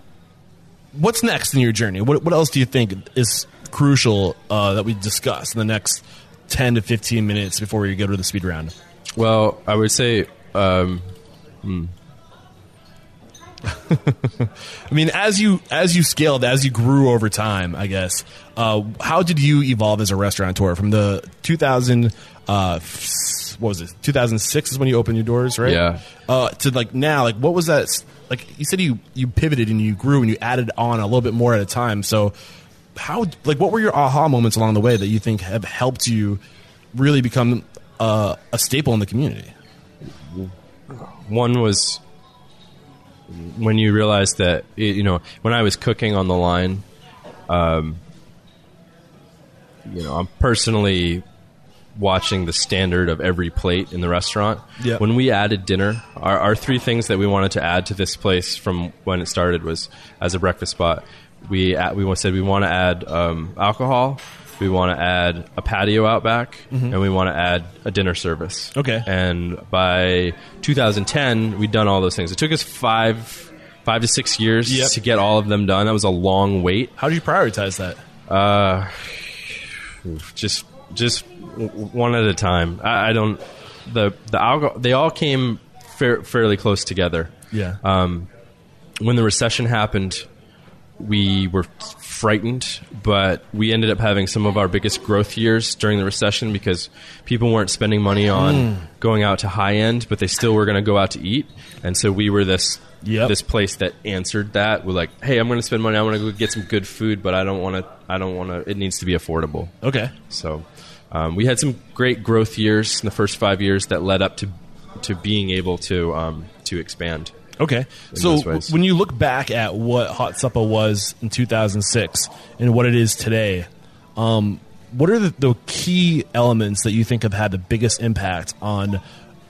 what's next in your journey? What, what else do you think is crucial uh, that we discuss in the next 10 to 15 minutes before we go to the speed round? Well, I would say um, I mean, as you as you scaled, as you grew over time, I guess. Uh, how did you evolve as a restaurateur from the 2000? Uh, what was it? 2006 is when you opened your doors, right? Yeah. Uh, to like now, like what was that? Like you said, you you pivoted and you grew and you added on a little bit more at a time. So, how like what were your aha moments along the way that you think have helped you really become uh, a staple in the community? One was when you realized that you know when I was cooking on the line, um, you know I'm personally watching the standard of every plate in the restaurant. Yeah. When we added dinner, our, our three things that we wanted to add to this place from when it started was as a breakfast spot. We add, we said we want to add um, alcohol. We want to add a patio out back, and we want to add a dinner service. Okay. And by 2010, we'd done all those things. It took us five five to six years Yep. to get all of them done. That was a long wait. How do you prioritize that? Uh, just just one at a time. I, I don't. The the alcohol, they all came fair, fairly close together. Yeah. Um, when the recession happened, we were frightened, but we ended up having some of our biggest growth years during the recession because people weren't spending money on Hmm. going out to high end, but they still were going to go out to eat, and so we were this Yep. this place that answered that. We're like, hey, I'm going to spend money. I want to go get some good food, but I don't want to. I don't want to. It needs to be affordable. okay. So um, we had some great growth years in the first five years that led up to to being able to um, to expand. Okay. So when you look back at what Hot Suppa was in 2006 and what it is today, um, what are the, the key elements that you think have had the biggest impact on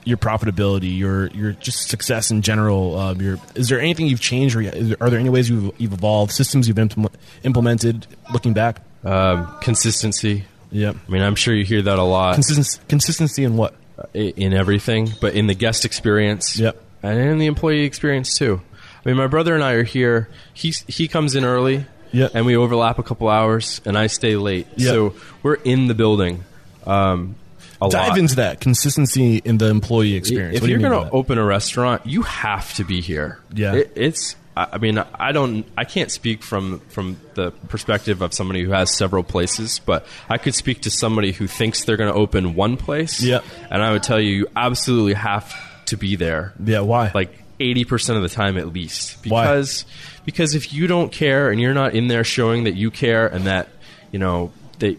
your profitability, your your just success in general? Um, your is there anything you've changed, or are there any ways you've, you've evolved, systems you've implement, implemented? Looking back, Um, consistency. Yeah, I mean, I'm sure you hear that a lot Consistency, consistency in what? in everything, but in the guest experience, Yep. And in the employee experience too. I mean, my brother and I are here. He's he comes in early, Yep. and we overlap a couple hours, and I stay late. Yep. So we're in the building. Um, a Dive lot. into that consistency in the employee experience. If What you you're mean going to open a restaurant, you have to be here. Yeah. It, it's. I I mean, I don't. I can't speak from from the perspective of somebody who has several places, but I could speak to somebody who thinks they're going to open one place. Yeah. And I would tell you, you absolutely have to be there. yeah, why? Like eighty percent of the time, at least. Why? Because because if you don't care and you're not in there showing that you care and that you know they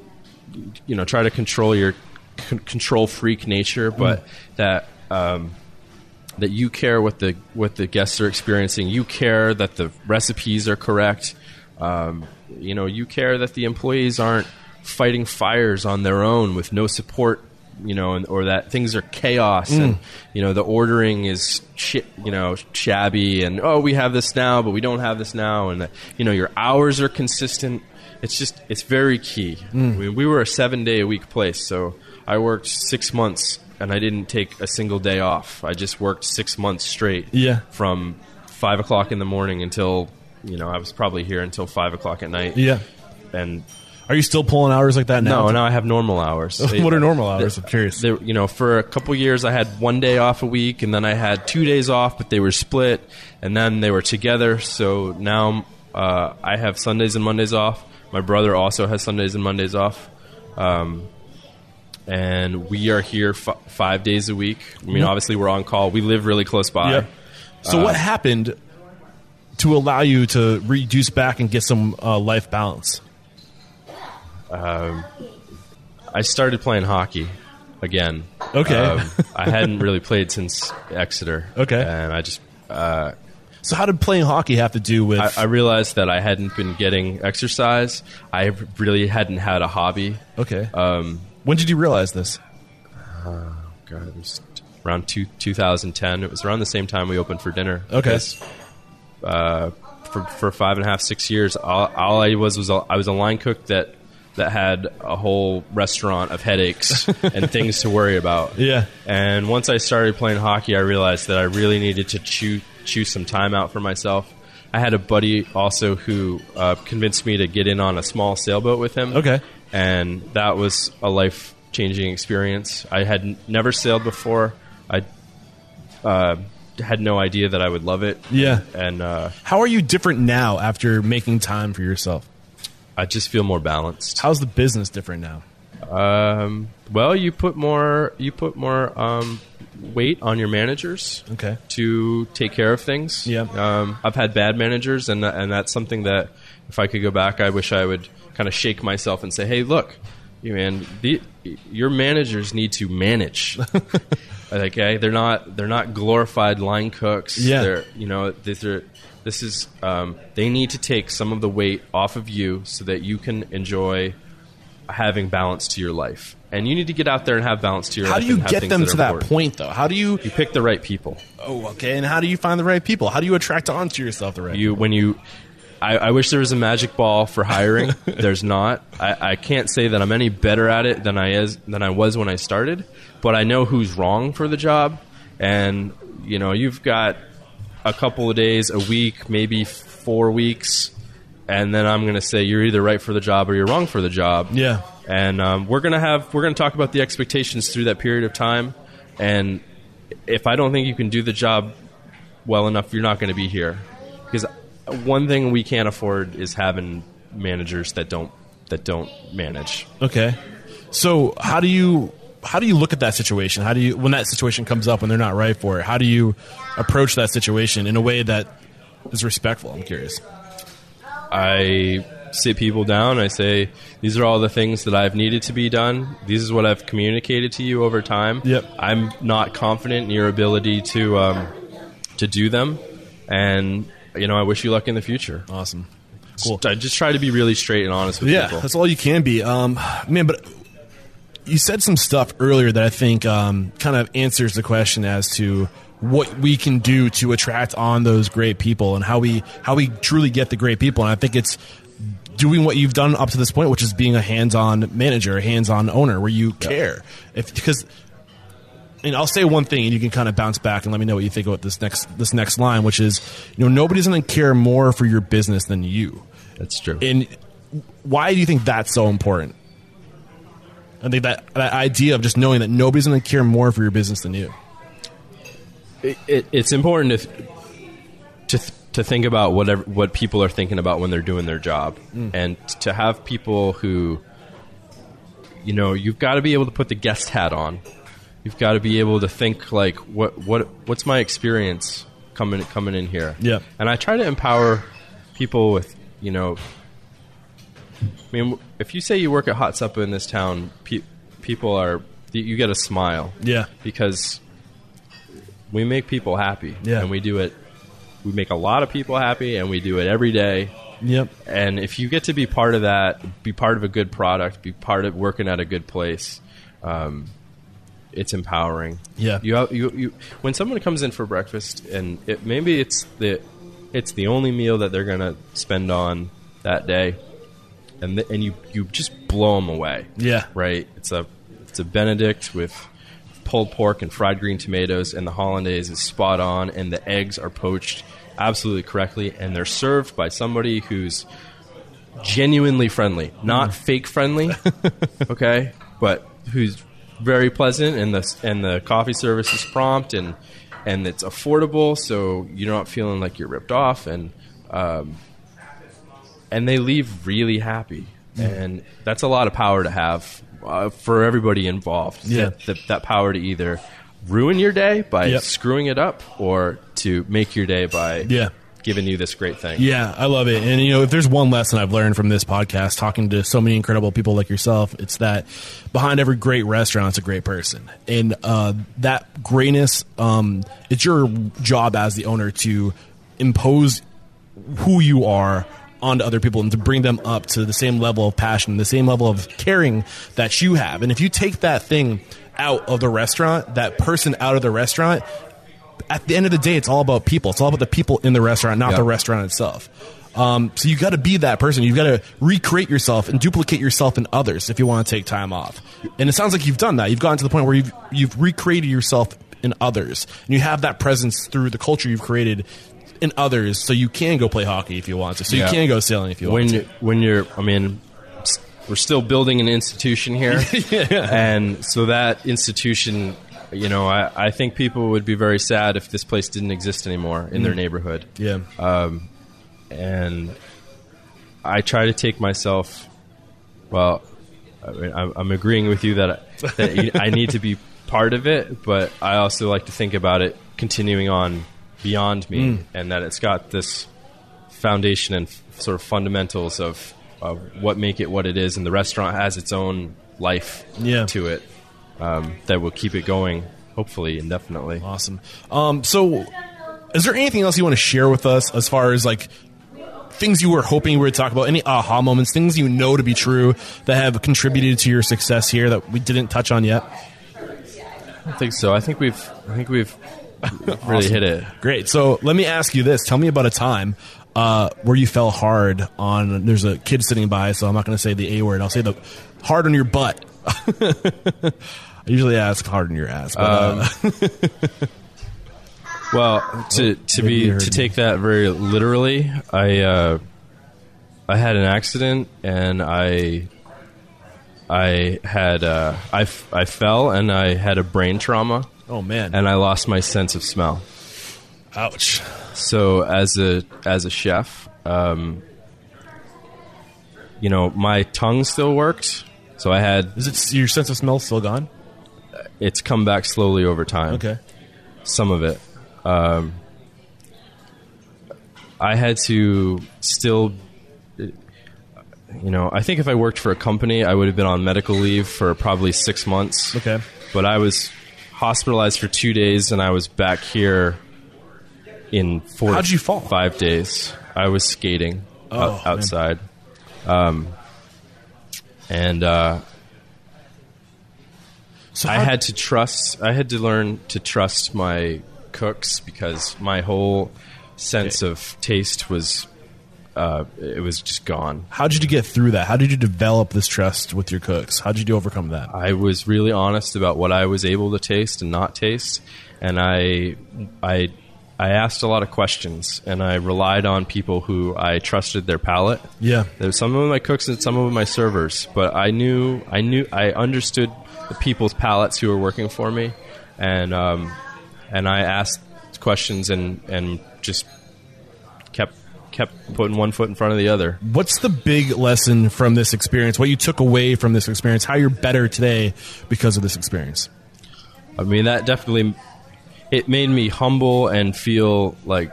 you know try to control your c- control freak nature, but that um, that you care what the what the guests are experiencing. You care that the recipes are correct. Um, you know, you care that the employees aren't fighting fires on their own with no support. You know, and, or that things are chaos, and mm. you know the ordering is shit. You know, shabby, and oh, we have this now, but we don't have this now, and that, you know your hours are consistent. It's just it's very key. Mm. I mean, we were a seven day a week place, so I worked six months and I didn't take a single day off. I just worked six months straight. Yeah. From five o'clock in the morning until you know I was probably here until five o'clock at night. yeah. And Are you still pulling hours like that now? no, now I have normal hours. what are normal hours? I'm curious. They, you know, for a couple years I had one day off a week, and then I had two days off, but they were split, and then they were together. So now uh, I have Sundays and Mondays off. My brother also has Sundays and Mondays off. Um, and we are here f- five days a week. I mean, obviously we're on call. We live really close by. Yep. So what happened to allow you to reduce back and get some uh, life balance? I started playing hockey again. Okay. Um, I hadn't really played since Exeter. Okay. And I just uh, So how did playing hockey have to do with? I, I realized that I hadn't been getting exercise. I really hadn't had a hobby. okay. Um, when did you realize this? Oh God, it was around two, 2010. It was around the same time we opened for dinner. Okay. Uh, for, for five and a half, six years, all, all I was was a, I was a line cook that that had a whole restaurant of headaches and things to worry about. Yeah. And once I started playing hockey, I realized that I really needed to choose choose some time out for myself. I had a buddy also who uh, convinced me to get in on a small sailboat with him. Okay. And that was a life changing experience. I had n- never sailed before. I uh, had no idea that I would love it. Yeah. And uh, How are you different now after making time for yourself? I just feel more balanced. How's the business different now? Um, well, you put more you put more um, weight on your managers. Okay. to take care of things. Yeah. Um, I've had bad managers, and and that's something that if I could go back, I wish I would kind of shake myself and say, "Hey, look, you man, the, your managers need to manage." okay, they're not they're not glorified line cooks. Yeah. They're you know these are this is um, they need to take some of the weight off of you so that you can enjoy having balance to your life. And you need to get out there and have balance to your How life. How do you get them are to that important. point, though? How do you? You pick the right people. Oh, okay. And how do you find the right people? How do you attract onto yourself the right? you when you I, I wish there was a magic ball for hiring. There's not. I, I can't say that I'm any better at it than I is than I was when I started, but I know who's wrong for the job. And you know, you've got a couple of days, a week, maybe four weeks, and then I'm going to say you're either right for the job or you're wrong for the job. Yeah. And um, we're gonna have we're gonna talk about the expectations through that period of time. And if I don't think you can do the job well enough, you're not going to be here. Because one thing we can't afford is having managers that don't that don't manage. Okay. So how do you how do you look at that situation? How do you when that situation comes up and they're not right for it? How do you approach that situation in a way that is respectful? I'm curious. I sit people down. I say, these are all the things that I've needed to be done. This is what I've communicated to you over time. Yep. I'm not confident in your ability to um, to do them, and you know, I wish you luck in the future. Awesome. Cool. I just try to be really straight and honest with Yeah, people. that's all you can be. Um, man, but you said some stuff earlier that I think um, kind of answers the question as to what we can do to attract on those great people and how we how we truly get the great people. And I think it's doing what you've done up to this point, which is being a hands-on manager, a hands-on owner, where you care. If because. And I'll say one thing, and you can kind of bounce back and let me know what you think about this next this next line, which is, you know, nobody's going to care more for your business than you. That's true. And why do you think that's so important? I think that that idea of just knowing that nobody's going to care more for your business than you. it, it, it's important to to th- to think about whatever what people are thinking about when they're doing their job, mm. and to have people who, you know, you've got to be able to put the guest hat on. You've got to be able to think like, what what what's my experience coming coming in here? Yeah. and I try to empower people with, you know, I mean, if you say you work at Hot Suppa in this town, pe- people are you get a smile Yeah. because we make people happy. Yeah. And we do it, we make a lot of people happy and we do it every day. Yep. And if you get to be part of that, be part of a good product, be part of working at a good place, um, it's empowering. Yeah. You, you, you, when someone comes in for breakfast and it, maybe it's the, it's the only meal that they're going to spend on that day. And, and you, you just blow them away Yeah. right? It's a it's a Benedict with pulled pork and fried green tomatoes, and the hollandaise is spot on, and the eggs are poached absolutely correctly, and they're served by somebody who's genuinely friendly, not fake friendly, okay, but who's very pleasant, and the and the coffee service is prompt and and it's affordable, so you're not feeling like you're ripped off, and um, and they leave really happy, and that's a lot of power to have uh, for everybody involved. Yeah. that, that, that power to either ruin your day by Yep. screwing it up, or to make your day by Yeah. giving you this great thing. Yeah, I love it. And you know, if there's one lesson I've learned from this podcast, talking to so many incredible people like yourself, it's that behind every great restaurant is a great person, and uh, that greatness, um, it's your job as the owner to impose who you are onto other people and to bring them up to the same level of passion, the same level of caring that you have. And if you take that thing out of the restaurant, that person out of the restaurant, at the end of the day, it's all about people. It's all about the people in the restaurant, not Yeah. the restaurant itself. Um, so you got to be that person. You've got to recreate yourself and duplicate yourself in others if you want to take time off. And it sounds like you've done that. You've gotten to the point where you've you've recreated yourself in others, and you have that presence through the culture you've created in others. So you can go play hockey if you want to. So Yeah. you can go sailing if you when want you, to. when you're, I mean, s- we're still building an institution here, and so that institution, you know, I, I think people would be very sad if this place didn't exist anymore in their mm. neighborhood. Yeah. Um, and I try to take myself. Well, I mean, I'm, I'm agreeing with you that, I, that you- I need to be part of it, but I also like to think about it continuing on beyond me, and that it's got this foundation and f- sort of fundamentals of, of what make it what it is, and the restaurant has its own life Yeah. to it um, that will keep it going, hopefully indefinitely. Awesome. Um, so, is there anything else you want to share with us as far as like things you were hoping we would talk about? Any aha moments, things you know to be true that have contributed to your success here that we didn't touch on yet? I think so. I think we've. I think we've really hit it. Great. So, let me ask you this: Tell me about a time. Uh, where you fell hard on there's a kid sitting by so i'm not going to say the a word i'll say the hard on your butt i usually ask hard on your ass but, uh, Well, to to be to me. take that very literally, I uh, I had an accident and I I had uh, I f- I fell and I had a brain trauma Oh man. and I lost my sense of smell. Ouch. So as a as a chef, um, you know, my tongue still worked. So I had Is it your sense of smell still gone? it's come back slowly over time. Okay. some of it. Um, I had to still, you know, I think if I worked for a company, I would have been on medical leave for probably six months. Okay. But I was hospitalized for two days, and I was back here in four. How'd you fall? Five days. I was skating Oh, out- outside, um, and uh, So I had to trust. I had to learn to trust my cooks because my whole sense of taste was, uh, it was just gone. How did you get through that? How did you develop this trust with your cooks? How did you overcome that? I was really honest about what I was able to taste and not taste, and I, I, I asked a lot of questions, and I relied on people who I trusted their palate. Yeah. There were some of my cooks and some of my servers, but I knew, I knew, I understood the people's palates who were working for me, and um, and I asked questions and and just kept putting one foot in front of the other. What's the big lesson from this experience? What you took away from this experience? How you're better today because of this experience? I mean, that definitely it made me humble and feel like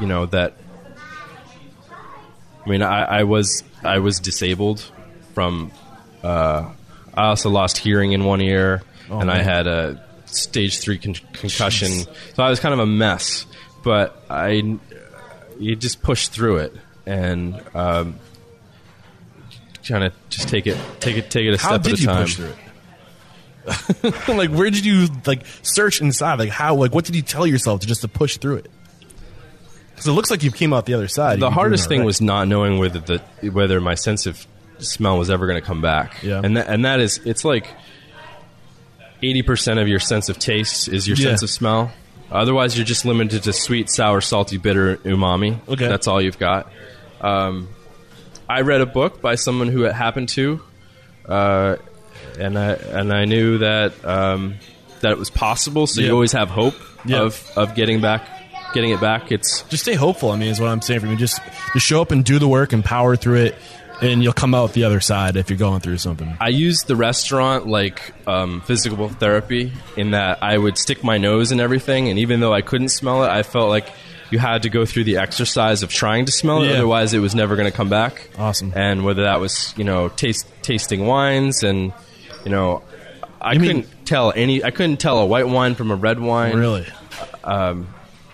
you know that. I mean, I, I was I was disabled from. Uh, I also lost hearing in one ear, and I had a stage three con- concussion. So I was kind of a mess, but I you just push through it and um, kind of just take it take it take it a How step at a you time. push through it? like, where did you like search inside? Like, how? Like, what did you tell yourself to just to push through it? Because it looks like you came out the other side. the hardest thing right. was not knowing whether the whether my sense of smell was ever going to come back. Yeah. and that, and that is it's like eighty percent of your sense of taste is your Yeah. sense of smell. Otherwise, you're just limited to sweet, sour, salty, bitter, umami. Okay. that's all you've got. Um, I read a book by someone who it happened to, uh, and I and I knew that um, that it was possible. So Yeah. you always have hope Yeah. of of getting back, getting it back. It's just stay hopeful. I mean, is what I'm saying for you. Just just show up and do the work and power through it, and you'll come out the other side if you're going through something. I used the restaurant like um, physical therapy in that I would stick my nose in everything, and even though I couldn't smell it, I felt like you had to go through the exercise of trying to smell it, Yeah. otherwise it was never going to come back. Awesome. And whether that was you know taste tasting wines and you know. I mean- couldn't tell any. I couldn't tell a white wine from a red wine. Really?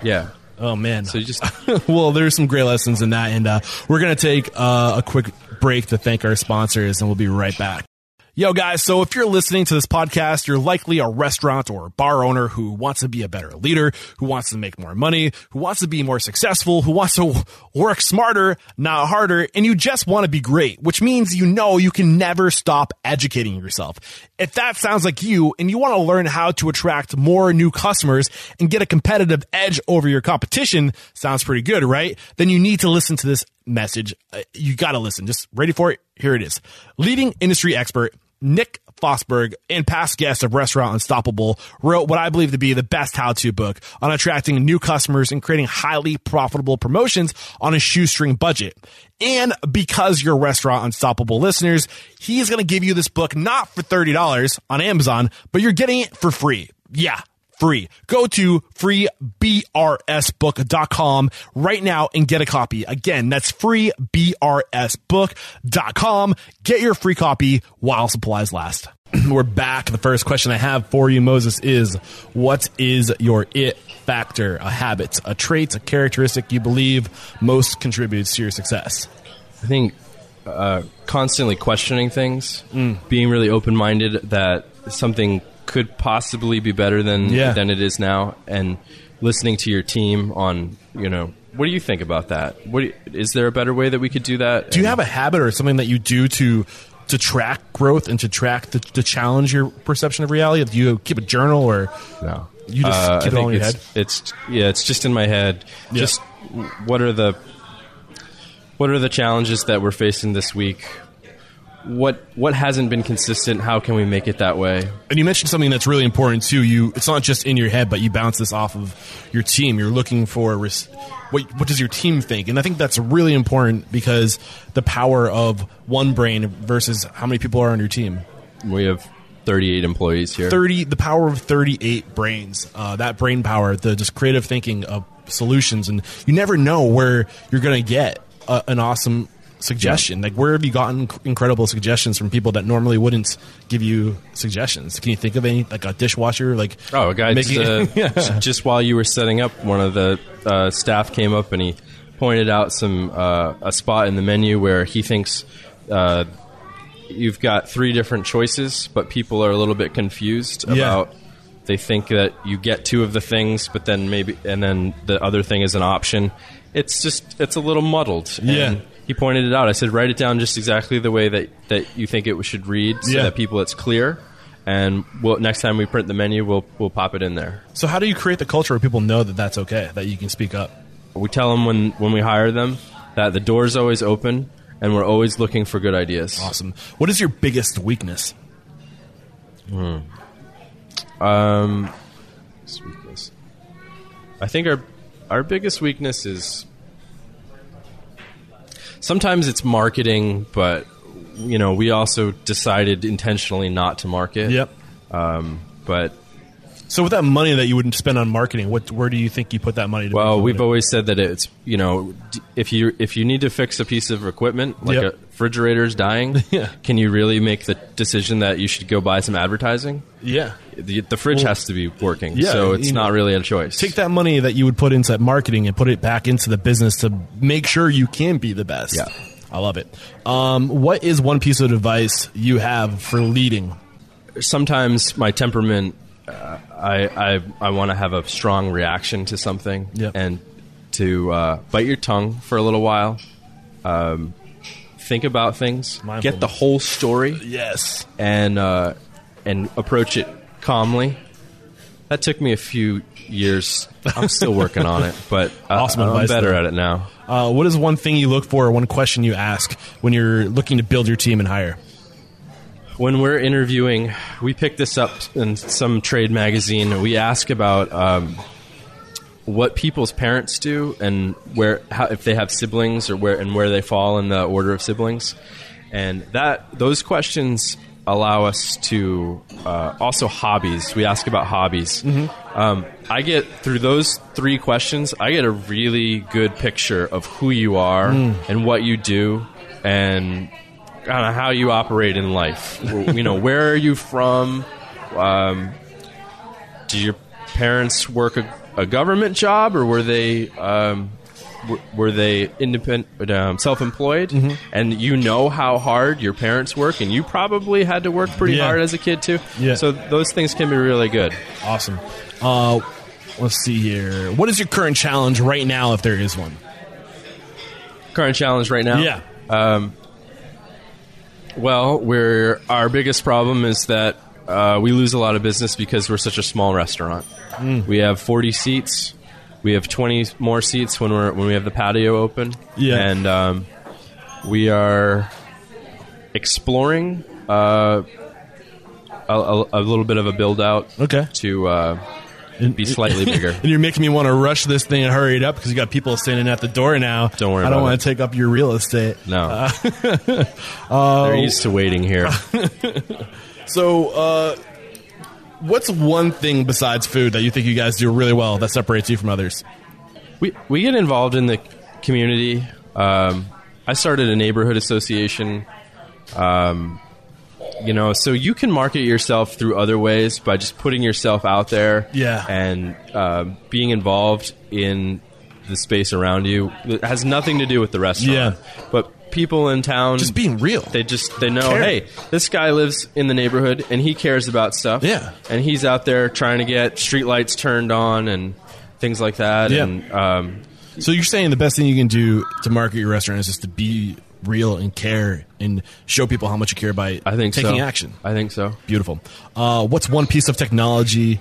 Yeah. Oh man. So you just well, there's some great lessons in that, and uh, we're gonna take uh, a quick break to thank our sponsors, and we'll be right back. Yo, guys, so if you're listening to this podcast, you're likely a restaurant or bar owner who wants to be a better leader, who wants to make more money, who wants to be more successful, who wants to work smarter, not harder, and you just want to be great, which means you know you can never stop educating yourself. If that sounds like you and you want to learn how to attract more new customers and get a competitive edge over your competition, sounds pretty good, right? Then you need to listen to this message. Uh, you got to listen. Just ready for it? Here it is. Leading industry expert Nick Fosberg and past guest of Restaurant Unstoppable wrote what I believe to be the best how-to book on attracting new customers and creating highly profitable promotions on a shoestring budget. And because you're Restaurant Unstoppable listeners, he's going to give you this book not for $30 on Amazon, but you're getting it for free. Yeah free. Go to freebrsbook.com right now and get a copy. Again, that's freebrsbook.com. Get your free copy while supplies last. We're back. The first question I have for you, Moses, is what is your it factor? A habit, a trait, a characteristic you believe most contributes to your success? I think uh, constantly questioning things, Mm. being really open minded that something could possibly be better than Yeah. than it is now, and listening to your team on you know what do you think about that? What you- is there a better way that we could do that? Do you have a habit or something that you do to to track growth and to track the, to challenge your perception of reality? Do you keep a journal or No, You just Uh, keep it all in your it's, It's yeah, it's just in my head. Yeah. Just what are the what are the challenges that we're facing this week? What what hasn't been consistent? How can we make it that way? And you mentioned something that's really important too. You, it's not just in your head, but you bounce this off of your team. You're looking for res- what what does your team think, and I think that's really important because the power of one brain versus how many people are on your team. We have 38 employees here. Thirty, the power of thirty-eight brains. Uh, that brain power, the just creative thinking of solutions, and you never know where you're going to get a, an awesome suggestion. Like where have you gotten incredible suggestions from people that normally wouldn't give you suggestions? Can you think of any like a dishwasher? Like Oh, a guy just, making- uh, Yeah. just while you were setting up, one of the uh, staff came up and he pointed out some uh, a spot in the menu where he thinks uh, you've got three different choices, but people are a little bit confused Yeah. about. They think that you get two of the things, but then maybe and then the other thing is an option. It's just it's a little muddled. Yeah. And he pointed it out. I said, write it down just exactly the way that, that you think it should read, so Yeah. that people it's clear. And we'll, next time we print the menu, we'll we'll pop it in there. So how do you create the culture where people know that that's okay, that you can speak up? We tell them when when we hire them that the door's always open, and we're always looking for good ideas. Awesome. What is your biggest weakness? Um, weakness. I think our our biggest weakness is sometimes it's marketing, but you know we also decided intentionally not to market. Yep. Um, but So with that money that you wouldn't spend on marketing, what where do you think you put that money? To well, we've always said that it's you know if you if you need to fix a piece of equipment like Yep. Refrigerator's dying, Yeah. can you really make the decision that you should go buy some advertising? yeah. The, the fridge has to be working, yeah, so it's not really a choice. Take that money that you would put into marketing and put it back into the business to make sure you can be the best. Yeah. I love it. Um, what is one piece of advice you have for leading? sometimes my temperament, uh, I I, I want to have a strong reaction to something, Yep. and to uh, bite your tongue for a little while, um, think about things, get the whole story, Yes. and uh, and approach it calmly. That took me a few years. I'm still working on it, but uh, Awesome I'm advice, better though. at it now. Uh, what is one thing you look for, or one question you ask when you're looking to build your team and hire? when we're interviewing, we pick this up in some trade magazine. We ask about um, what people's parents do and where, how, if they have siblings, or where and where they fall in the order of siblings, and that those questions allow us to uh, also hobbies. We ask about hobbies. Um, I get through those three questions. I get a really good picture of who you are and what you do, and kind of how you operate in life. you know, where are you from? Um, do your parents work a, a government job, or were they um, w- were they independent, um, self-employed? And you know how hard your parents work, and you probably had to work pretty Yeah. hard as a kid too. Yeah. So those things can be really good. Awesome. Uh, let's see here. What is your current challenge right now, if there is one? Current challenge right now. Yeah. Well, we're our biggest problem is that uh, we lose a lot of business because we're such a small restaurant. Mm. We have 40 seats. We have 20 more seats when we're when we have the patio open. Yeah. and um, we are exploring uh, a, a, a little bit of a build out Okay. to uh, be slightly bigger. And you're making me want to rush this thing and hurry it up because you got people standing at the door now. Don't worry I don't want to take up your real estate. No, they're used to waiting here. So, uh, what's one thing besides food that you think you guys do really well that separates you from others? We we get involved in the community. Um, I started a neighborhood association. Um, you know, so you can market yourself through other ways by just putting yourself out there. Yeah. and um being involved in the space around you. It has nothing to do with the restaurant. Yeah. but people in town Just being real. they just they know hey this guy lives in the neighborhood and he cares about stuff Yeah. and he's out there trying to get streetlights turned on and things like that Yeah. and um, So you're saying the best thing you can do to market your restaurant is just to be real and care and show people how much you care by I think taking so. action. I think so. Beautiful. Uh, what's one piece of technology?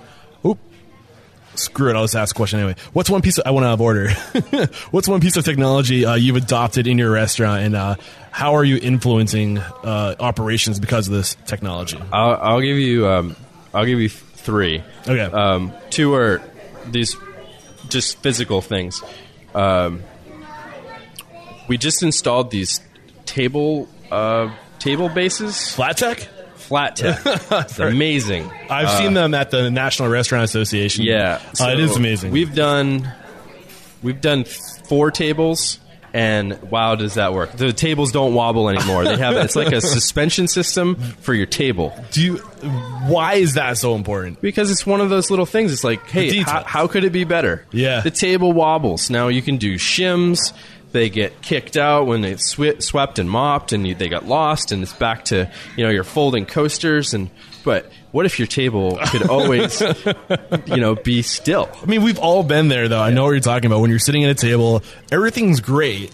Screw it. I'll just ask a question anyway. What's one piece? Of, I want to have order. what's one piece of technology uh, you've adopted in your restaurant, and uh, how are you influencing uh, operations because of this technology? I'll, I'll give you. Um, I'll give you three. Okay. Um, two are these just physical things. Um, we just installed these table uh, table bases, Flat tech. Flat tech. It's amazing. I've seen them at the National Restaurant Association. Yeah, uh, it is amazing. We've done we've done four tables, and wow, does that work? The tables don't wobble anymore. They have it's like a suspension system for your table Do you? Why is that so important? because it's one of those little things. It's like, hey, how could it be better? Yeah. the table wobbles. Now you can do shims. They get kicked out when they sw- swept and mopped, and you, they got lost, and it's back to you know your folding coasters. And but what if your table could always you know be still? I mean, we've all been there, though. I know what you're talking about. When you're sitting at a table, everything's great,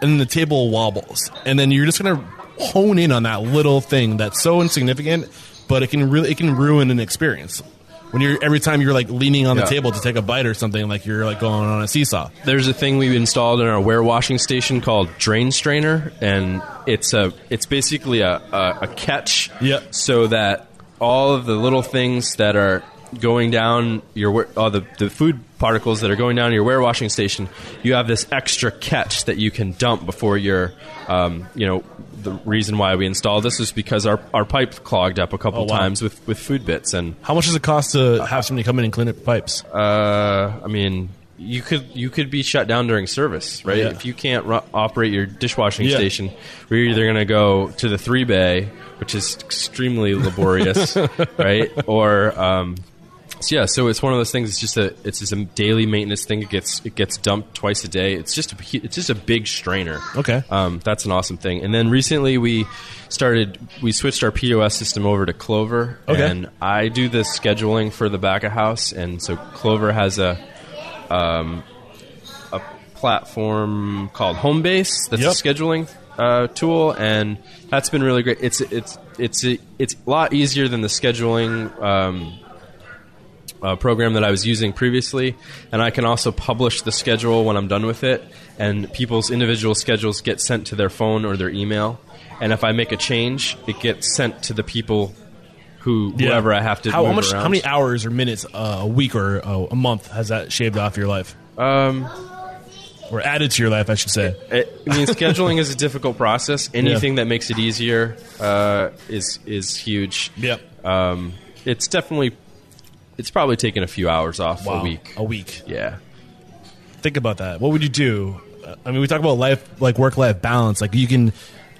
and then the table wobbles, and then you're just gonna hone in on that little thing that's so insignificant, but it can really it can ruin an experience. When you're every time you're like leaning on Yeah. the table to take a bite or something, like you're like going on a seesaw. There's a thing we've installed in our ware washing station called drain strainer, and it's a it's basically a a, a catch, Yep. so that all of the little things that are going down your wa- all the the food particles that are going down your ware washing station, you have this extra catch that you can dump before your um, you know. The reason why we installed this is because our, our pipe clogged up a couple Oh, wow. times with, with food bits, and How much does it cost to have somebody come in and clean up pipes? uh, I mean, you could you could be shut down during service, right? Yeah. If you can't ru- operate your dishwashing Yeah. station, we're either going to go to the three bay, which is extremely laborious, right? Or um, so yeah, so it's one of those things. It's just a it's just a daily maintenance thing. It gets it gets dumped twice a day. It's just a it's just a big strainer. Okay. um, that's an awesome thing. And then recently we started we switched our POS system over to Clover, Okay. and I do the scheduling for the back of house, and so Clover has a um, a platform called Homebase that's Yep. a scheduling uh, tool, and that's been really great. It's it's it's a, it's a lot easier than the scheduling. Um, uh, program that I was using previously, and I can also publish the schedule when I'm done with it, and people's individual schedules get sent to their phone or their email. And if I make a change, it gets sent to the people who whoever I have to How, how much? around. How many hours or minutes uh, a week or uh, a month has that shaved off your life, Um, or added to your life? I should say. it, I mean, scheduling is a difficult process. Anything that makes it easier uh, is is huge. Yep. Um, it's definitely, it's probably taken a few hours off Wow. a week. A week. Yeah. think about that. What would you do? Uh, I mean, we talk about life, like work life balance. Like you can,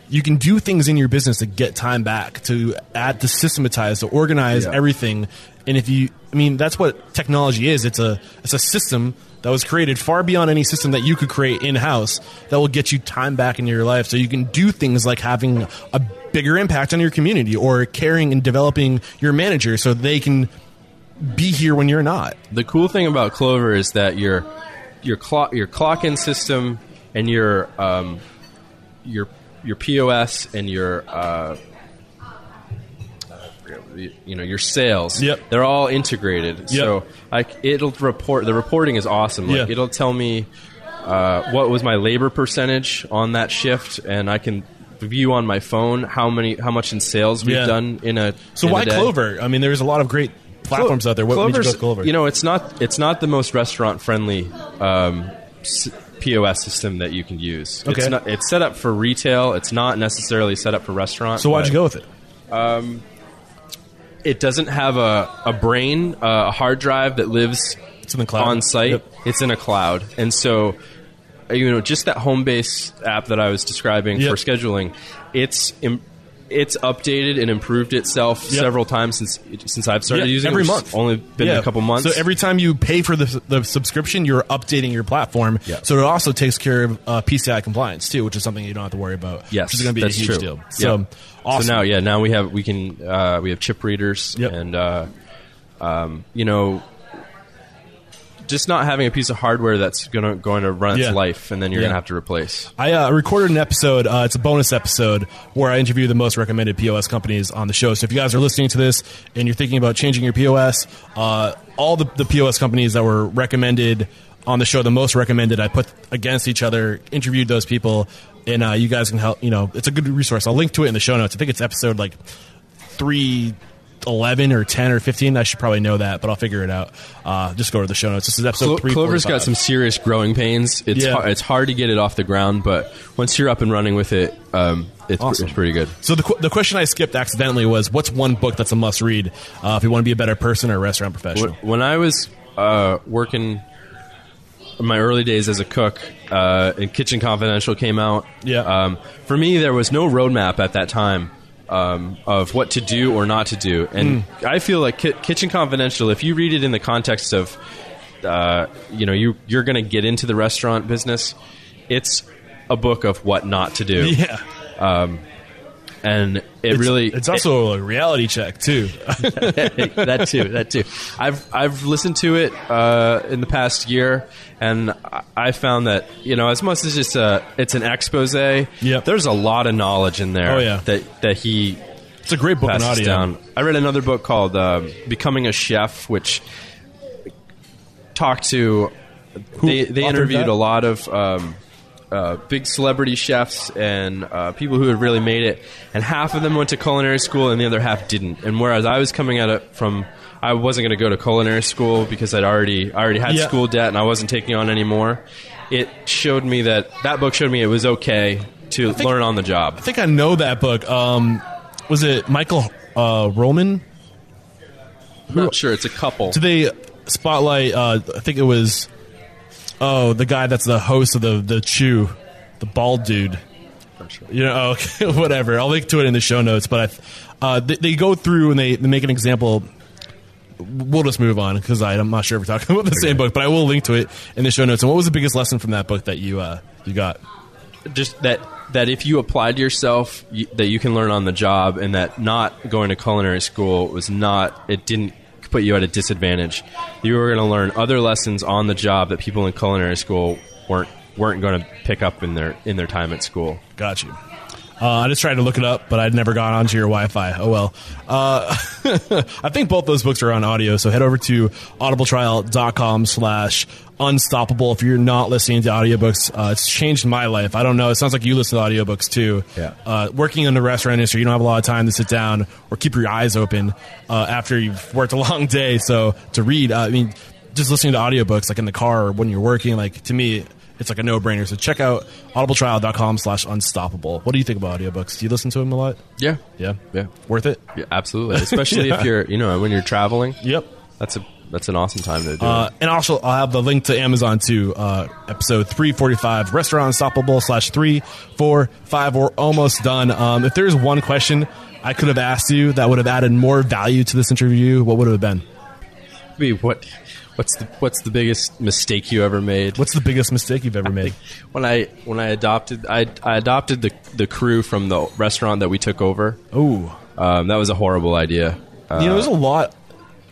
you can do things in your business to get time back, to add, to systematize, to organize Yeah. everything. And if you, I mean, that's what technology is. It's a, it's a system that was created far beyond any system that you could create in house that will get you time back in your life, so you can do things like having a bigger impact on your community or caring and developing your manager so they can be here when you're not. The cool thing about Clover is that your your clock your clock in system and your um, your your POS and your uh, you know your sales Yep. they're all integrated so like it'll report the reporting is awesome like Yeah. it'll tell me uh, what was my labor percentage on that shift and I can view on my phone how many how much in sales we've Yeah. done in a So in a why day. Clover? I mean, there's a lot of great platforms out there. What made you go Clover? You know, it's not it's not the most restaurant friendly um, s- POS system that you can use. Okay. It's not. It's set up for retail. It's not necessarily set up for restaurant. so why'd but you go with it? It doesn't have a a brain, uh, a hard drive that lives It's in the cloud. on site. Yep. It's in a cloud, and so you know, just that Homebase app that I was describing Yep. for scheduling, it's. Im- it's updated and improved itself Yep. several times since since I've started Yeah, using every it. Every month. Only been Yeah. a couple months. So every time you pay for the, the subscription, you're updating your platform. Yeah. So it also takes care of uh, PCI compliance too, which is something you don't have to worry about. Yes, which is going to be a that's huge true. deal. So awesome. So now, yeah, now we have we can uh, we have chip readers Yep. and uh, um, you know just not having a piece of hardware that's gonna going to run Yeah. its life, and then you're Yeah. gonna have to replace. I uh, recorded an episode. Uh, it's a bonus episode where I interview the most recommended POS companies on the show. So if you guys are listening to this and you're thinking about changing your POS, uh, all the, the POS companies that were recommended on the show, the most recommended, I put against each other, interviewed those people, and uh, you guys can help. You know, it's a good resource. I'll link to it in the show notes. I think it's episode like three. 11 or 10 or 15 i should probably know that but i'll figure it out uh, just go to the show notes this is episode Clo- three. Clover's got some serious growing pains. It's Yeah. har- it's hard to get it off the ground, but once you're up and running with it, um, it's, pr- it's pretty good. So the, qu- the question I skipped accidentally was, what's one book that's a must read uh, if you want to be a better person or a restaurant professional? When I was uh, working in my early days as a cook, uh, and Kitchen Confidential came out. Yeah. Um, for me, there was no roadmap at that time um, of what to do or not to do, and Hmm. I feel like Ki- Kitchen Confidential, if you read it in the context of, uh, you know, you you're going to get into the restaurant business, it's a book of what not to do, Yeah, and it it's, really it's also a reality check too. that too. That too. I've I've listened to it uh, in the past year, and I- found that you know as much as it's a it's an expose. Yep. There's a lot of knowledge in there. Oh, yeah. That that he it's a great book audio. down. I read another book called um, Becoming a Chef, which talked to. they they interviewed that? a lot of. Um, uh, big celebrity chefs and uh, people who had really made it, and half of them went to culinary school, and the other half didn't. And whereas I was coming at it from, I wasn't going to go to culinary school because I'd already, I already had Yeah. school debt, and I wasn't taking on any more. It showed me that that book showed me it was okay to think- learn on the job. I think I know that book. Um, was it Michael uh, Ruhlman? I'm not sure it's a couple. Did they spotlight? Uh, I think it was. Oh, the guy that's the host of the the Chew, the bald dude. Sure. You know, okay, whatever. I'll link to it in the show notes. But I, uh, they, they go through and they, they make an example. We'll just move on because I'm not sure if we're talking about the same book, but I will link to it in the show notes. And what was the biggest lesson from that book that you uh, you got? just that that if you applied yourself you, that you can learn on the job and that not going to culinary school was not it didn't put you at a disadvantage you were going to learn other lessons on the job that people in culinary school weren't weren't going to pick up in their in their time at school Got you. Uh, I just tried to look it up, but I'd never gone onto your Wi-Fi. Oh well. Uh, I think both those books are on audio, so head over to audibletrial.com slash unstoppable if you're not listening to audiobooks. Uh, it's changed my life. I don't know. It sounds like you listen to audiobooks too. Yeah. Uh, working in the restaurant industry, you don't have a lot of time to sit down or keep your eyes open uh, after you've worked a long day. So to read, uh, I mean, just listening to audiobooks like in the car or when you're working, like to me, it's like a no-brainer. So check out audibletrial.com slash unstoppable. What do you think about audiobooks? Do you listen to them a lot? yeah Yeah. yeah, Worth it? yeah absolutely especially if you're you know when you're traveling Yep. that's a that's an awesome time to do Uh, it and also, I'll have the link to Amazon too. Uh, episode 345, Restaurant Unstoppable slash 345. We're almost done. Um, if there's one question I could have asked you that would have added more value to this interview, what would it have been? Be what what's the what's the biggest mistake you ever made What's the biggest mistake you've ever made? when I when I adopted I, I adopted the the crew from the restaurant that we took over. Ooh. Um, that was a horrible idea. Uh, you know, there's a lot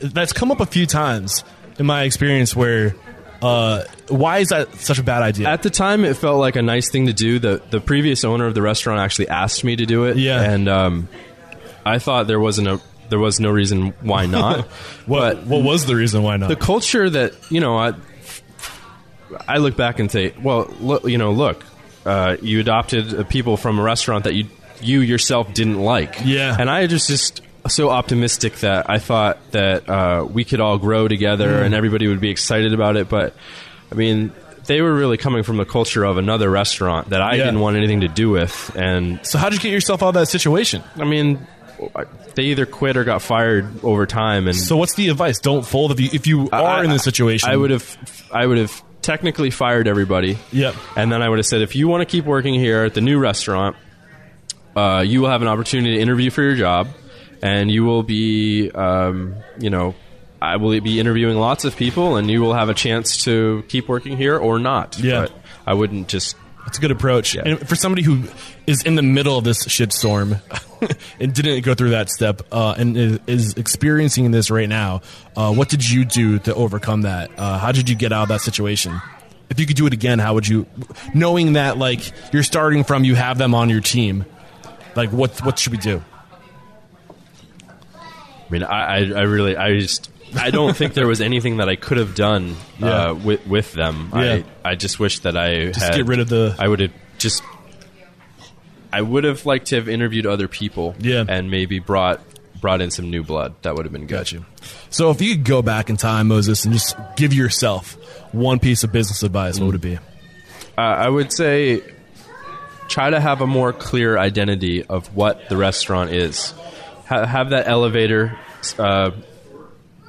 that's come up a few times in my experience where, uh, why is that such a bad idea? at the time, it felt like a nice thing to do. the The previous owner of the restaurant actually asked me to do it. Yeah. and um, I thought there wasn't a there was no reason why not. what, but what was the reason why not? the culture that you know, I I look back and say, well, look, you know, look, uh, you adopted people from a restaurant that you you yourself didn't like. Yeah. and I just just so optimistic that I thought that uh, we could all grow together Mm. and everybody would be excited about it. But I mean, they were really coming from the culture of another restaurant that I Yeah. didn't want anything to do with, and so how did you get yourself out of that situation? I mean. They either quit or got fired over time, and So what's the advice? Don't fold if you if you are I- in this situation. I would have, I would have technically fired everybody. Yep. And then I would have said, if you want to keep working here at the new restaurant, uh, you will have an opportunity to interview for your job, and you will be, um, you know, I will be interviewing lots of people, and you will have a chance to keep working here or not. Yeah. But I wouldn't just That's a good approach. Yeah. And for somebody who is in the middle of this shitstorm and didn't go through that step uh, and is, is experiencing this right now, uh, what did you do to overcome that? Uh, how did you get out of that situation? If you could do it again, how would you? Knowing that like you're starting from, you have them on your team. Like what? What should we do? I mean, I, I, I really, I just, I don't think there was anything that I could have done Yeah. uh, with with them. Yeah. I, I just wish that I Just had, get rid of the- I would have just. I would have liked to have interviewed other people, Yeah. and maybe brought brought in some new blood. That would have been good. Got you. So if you could go back in time, Moses, and just give yourself one piece of business advice, what would it be? Uh, I would say try to have a more clear identity of what the restaurant is. Ha- have that elevator uh,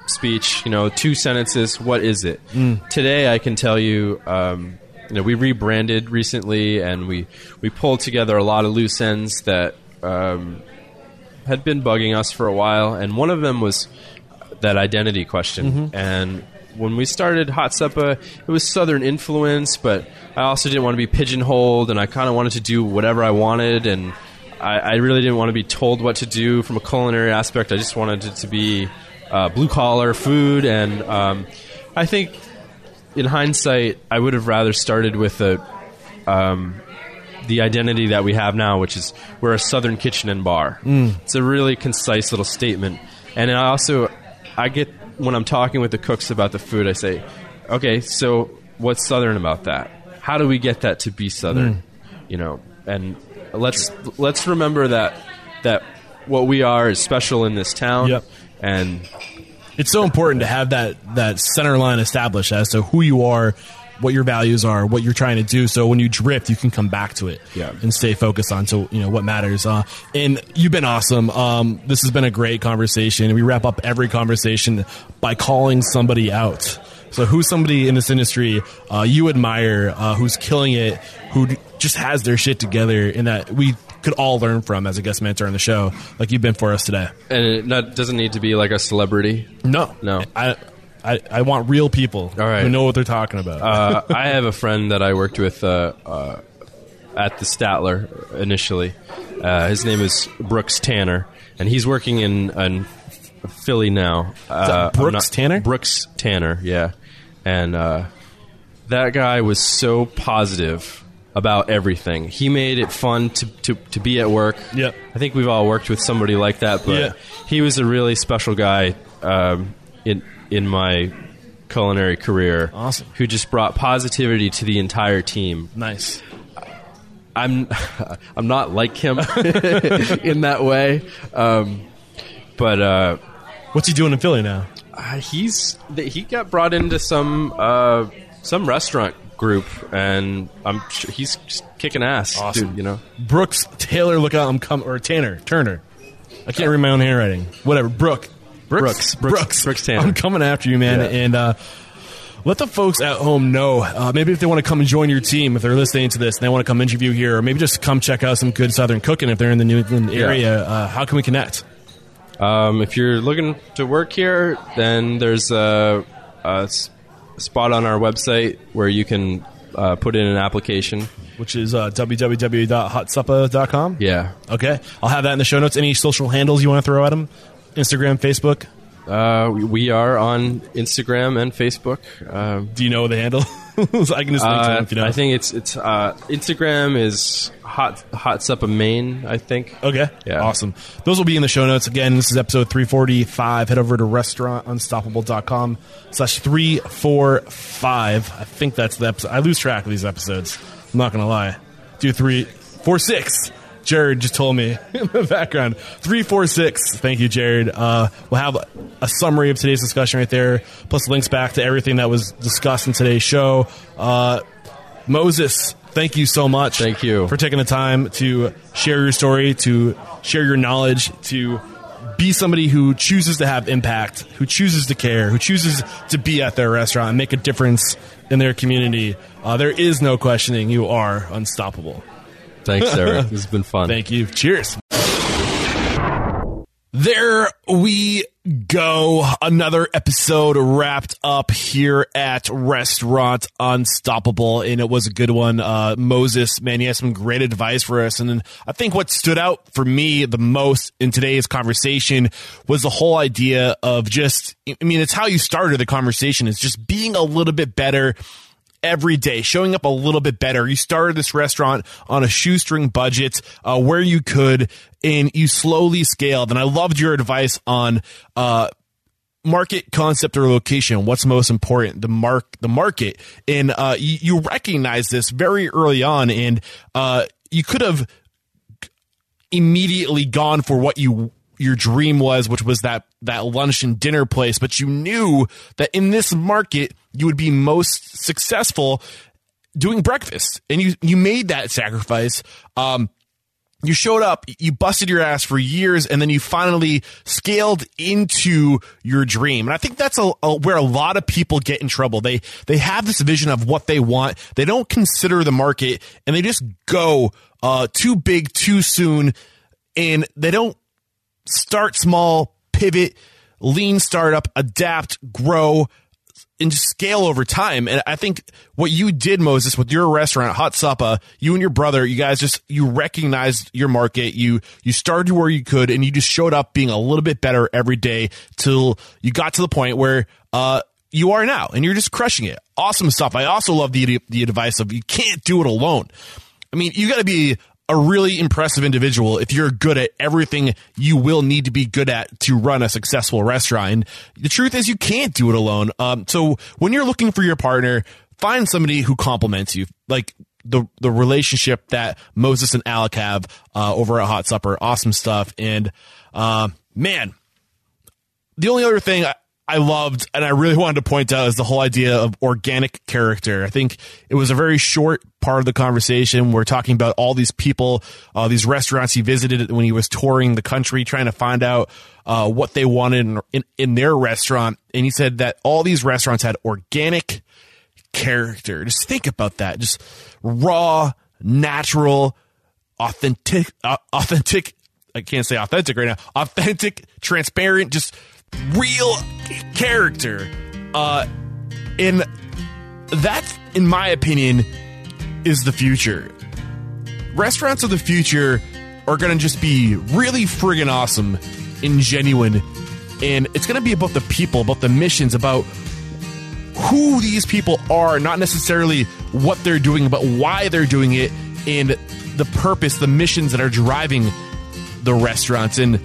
speech. You know, two sentences. What is it? Today, I can tell you. Um, you know, we rebranded recently, and we we pulled together a lot of loose ends that um, had been bugging us for a while, and one of them was that identity question. And when we started Hot Suppa, it was Southern influence, but I also didn't want to be pigeonholed, and I kind of wanted to do whatever I wanted, and I, I really didn't want to be told what to do from a culinary aspect. I just wanted it to be uh, blue collar food, and um, I think in hindsight, I would have rather started with a um, the identity that we have now, which is we're a Southern kitchen and bar. It's a really concise little statement, and I also I get when I'm talking with the cooks about the food, I say, okay, so what's Southern about that? How do we get that to be Southern? You know, and let's let's remember that that what we are is special in this town, Yep. And It's so important to have that that center line established as to who you are, what your values are, what you're trying to do. So when you drift, you can come back to it Yeah. and stay focused on to you know what matters. Uh, and you've been awesome. Um, this has been a great conversation. We wrap up every conversation by calling somebody out. So who's somebody in this industry uh, you admire, uh, who's killing it, who just has their shit together, and that we could all learn from as a guest mentor on the show, like you've been for us today. and it not, doesn't need to be like a celebrity. No, No. I, I, I want real people All right. who know what they're talking about. uh, I have a friend that I worked with uh, uh, at the Statler initially. Uh, his name is Brooks Tanner, and he's working in, in Philly now. Uh, Brooks Tanner? Brooks Tanner, yeah. And uh, that guy was so positive about everything. He made it fun to, to, to be at work. Yep. I think we've all worked with somebody like that, but Yeah. he was a really special guy um, in in my culinary career. Awesome. Who just brought positivity to the entire team. nice. I'm I'm not like him in that way, um, but uh, What's he doing in Philly now? uh, he's he got brought into some uh, some restaurant group, and I'm sure he's kicking ass. Awesome. dude, you know. Brooks Taylor, look out! I'm coming. Or Tanner Turner. I can't read my own handwriting. Whatever. Brooke. Brooks. Brooks- Brooks Tanner. I'm coming after you, man. Yeah. And uh, let the folks at home know. Uh, maybe if they want to come and join your team, if they're listening to this and they want to come interview here, or maybe just come check out some good Southern cooking if they're in the New England area. Uh, how can we connect? Um, if you're looking to work here, then there's a, a s- spot on our website where you can uh, put in an application. Which is uh, www.hotsuppa.com. Yeah. Okay. I'll have that in the show notes. Any social handles you want to throw at them? Instagram, Facebook. Uh, we- are on Instagram and Facebook. Um, Do you know the handle? So I can just link to uh, them if you know. I think it's it's uh, Instagram is hot hot suppa main. I think. Okay. Yeah. Awesome. Those will be in the show notes. Again, this is episode 345. Head over to restaurantunstoppable.com slash 345. I think that's the episode. I lose track of these episodes. I'm not going to lie. Do three, four, six. Jared just told me in the background. 346. Thank you, Jared. Uh, we'll have a summary of today's discussion right there, plus links back to everything that was discussed in today's show. Uh, Moses, thank you so much. Thank you. for taking the time to share your story, to share your knowledge, to be somebody who chooses to have impact, who chooses to care, who chooses to be at their restaurant and make a difference in their community. Uh, there is no questioning you are unstoppable. Thanks, Eric. this has been fun. Thank you. Cheers. There we go. Another episode wrapped up here at Restaurant Unstoppable, and it was a good one. Uh, Moses, man, he has some great advice for us. And I think what stood out for me the most in today's conversation was the whole idea of just, I mean, it's how you started the conversation, is just being a little bit better every day, showing up a little bit better. You started this restaurant on a shoestring budget uh, where you could, and you slowly scaled. And I loved your advice on uh, market concept or location. What's most important? The mark, the market, and uh, you, you recognize this very early on, and uh, you could have immediately gone for what you your dream was, which was that that lunch and dinner place, but you knew that in this market you would be most successful doing breakfast, and you you made that sacrifice. Um, you showed up, you busted your ass for years, and then you finally scaled into your dream. And I think that's a, a, where a lot of people get in trouble. They they have this vision of what they want. They don't consider the market, and they just go uh, too big too soon, and they don't start small, pivot, lean startup, adapt, grow, and just scale over time. And I think what you did, Moses, with your restaurant, Hot Suppa, you and your brother, you guys just you recognized your market. You you started where you could, and you just showed up being a little bit better every day till you got to the point where uh you are now, and you're just crushing it. Awesome stuff. I also love the the advice of you can't do it alone. I mean, you got to be a really impressive individual if you're good at everything you will need to be good at to run a successful restaurant. And the truth is, you can't do it alone. Um, so when you're looking for your partner, find somebody who complements you, like the the relationship that Moses and Alec have uh, over at Hot Suppa. Awesome stuff. And uh, man, the only other thing I, I loved and I really wanted to point out is the whole idea of organic character. I think it was a very short part of the conversation. We're talking about all these people, uh, these restaurants he visited when he was touring the country, trying to find out uh, what they wanted in, in, in their restaurant. And he said that all these restaurants had organic character. Just think about that. Just raw, natural, authentic, uh, authentic. I can't say authentic right now. Authentic, transparent, just real character. Uh, and that, in my opinion, is the future. Restaurants of the future are going to just be really friggin' awesome and genuine. And it's going to be about the people, about the missions, about who these people are, not necessarily what they're doing, but why they're doing it, and the purpose, the missions that are driving the restaurants. And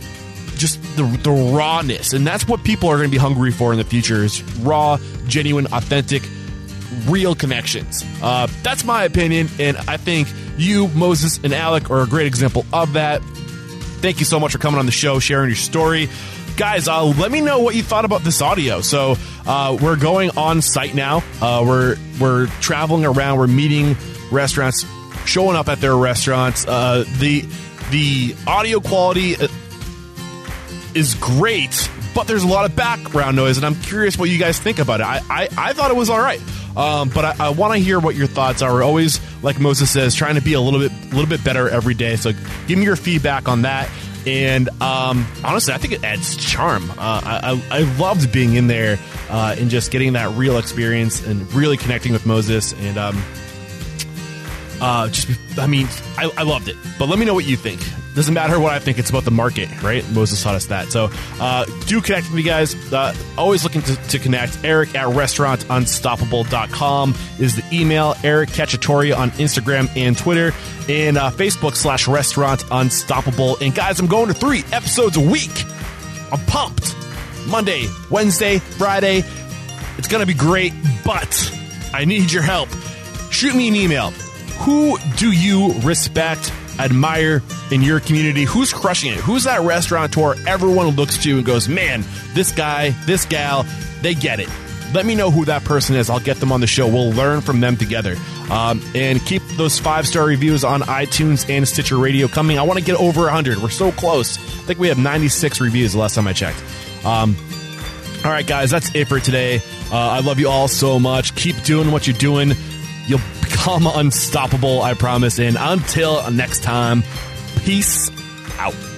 just the, the rawness. And that's what people are going to be hungry for in the future is raw, genuine, authentic, real connections. Uh, that's my opinion. And I think you, Moses, and Alec are a great example of that. Thank you so much for coming on the show, sharing your story. Guys, uh, let me know what you thought about this audio. So uh, we're going on site now. Uh, we're we're traveling around. We're meeting restaurants, showing up at their restaurants. Uh, the the audio quality uh, is great, but there's a lot of background noise, and I'm curious what you guys think about it. I, I, I thought it was all right. Um, but I, I want to hear what your thoughts are. We're always, like Moses says, trying to be a little bit, a little bit better every day. So give me your feedback on that. And um, honestly, I think it adds charm. Uh, I, I, loved being in there uh, and just getting that real experience and really connecting with Moses. And um, uh, just, I mean, I, I loved it. But let me know what you think. Doesn't matter what I think, it's about the market, right? Moses taught us that. So uh, do connect with me, guys. Uh, always looking to, to, connect. Eric at restaurantunstoppable.com is the email. Eric Cacciatore on Instagram and Twitter. And uh, Facebook slash restaurant unstoppable. And guys, I'm going to three episodes a week. I'm pumped. Monday, Wednesday, Friday. It's going to be great, but I need your help. Shoot me an email. Who do you respect? Admire in your community? Who's crushing it? Who's that restaurateur everyone looks to and goes, man, this guy, this gal, they get it. Let me know who that person is. I'll get them on the show. We'll learn from them together. Um, and keep those five star reviews on iTunes and Stitcher Radio coming. I want to get over 100. We're so close. I think we have 96 reviews the last time I checked. Um, all right, guys, that's it for today. Uh, I love you all so much. Keep doing what you're doing. You'll become unstoppable, I promise. And until next time, peace out.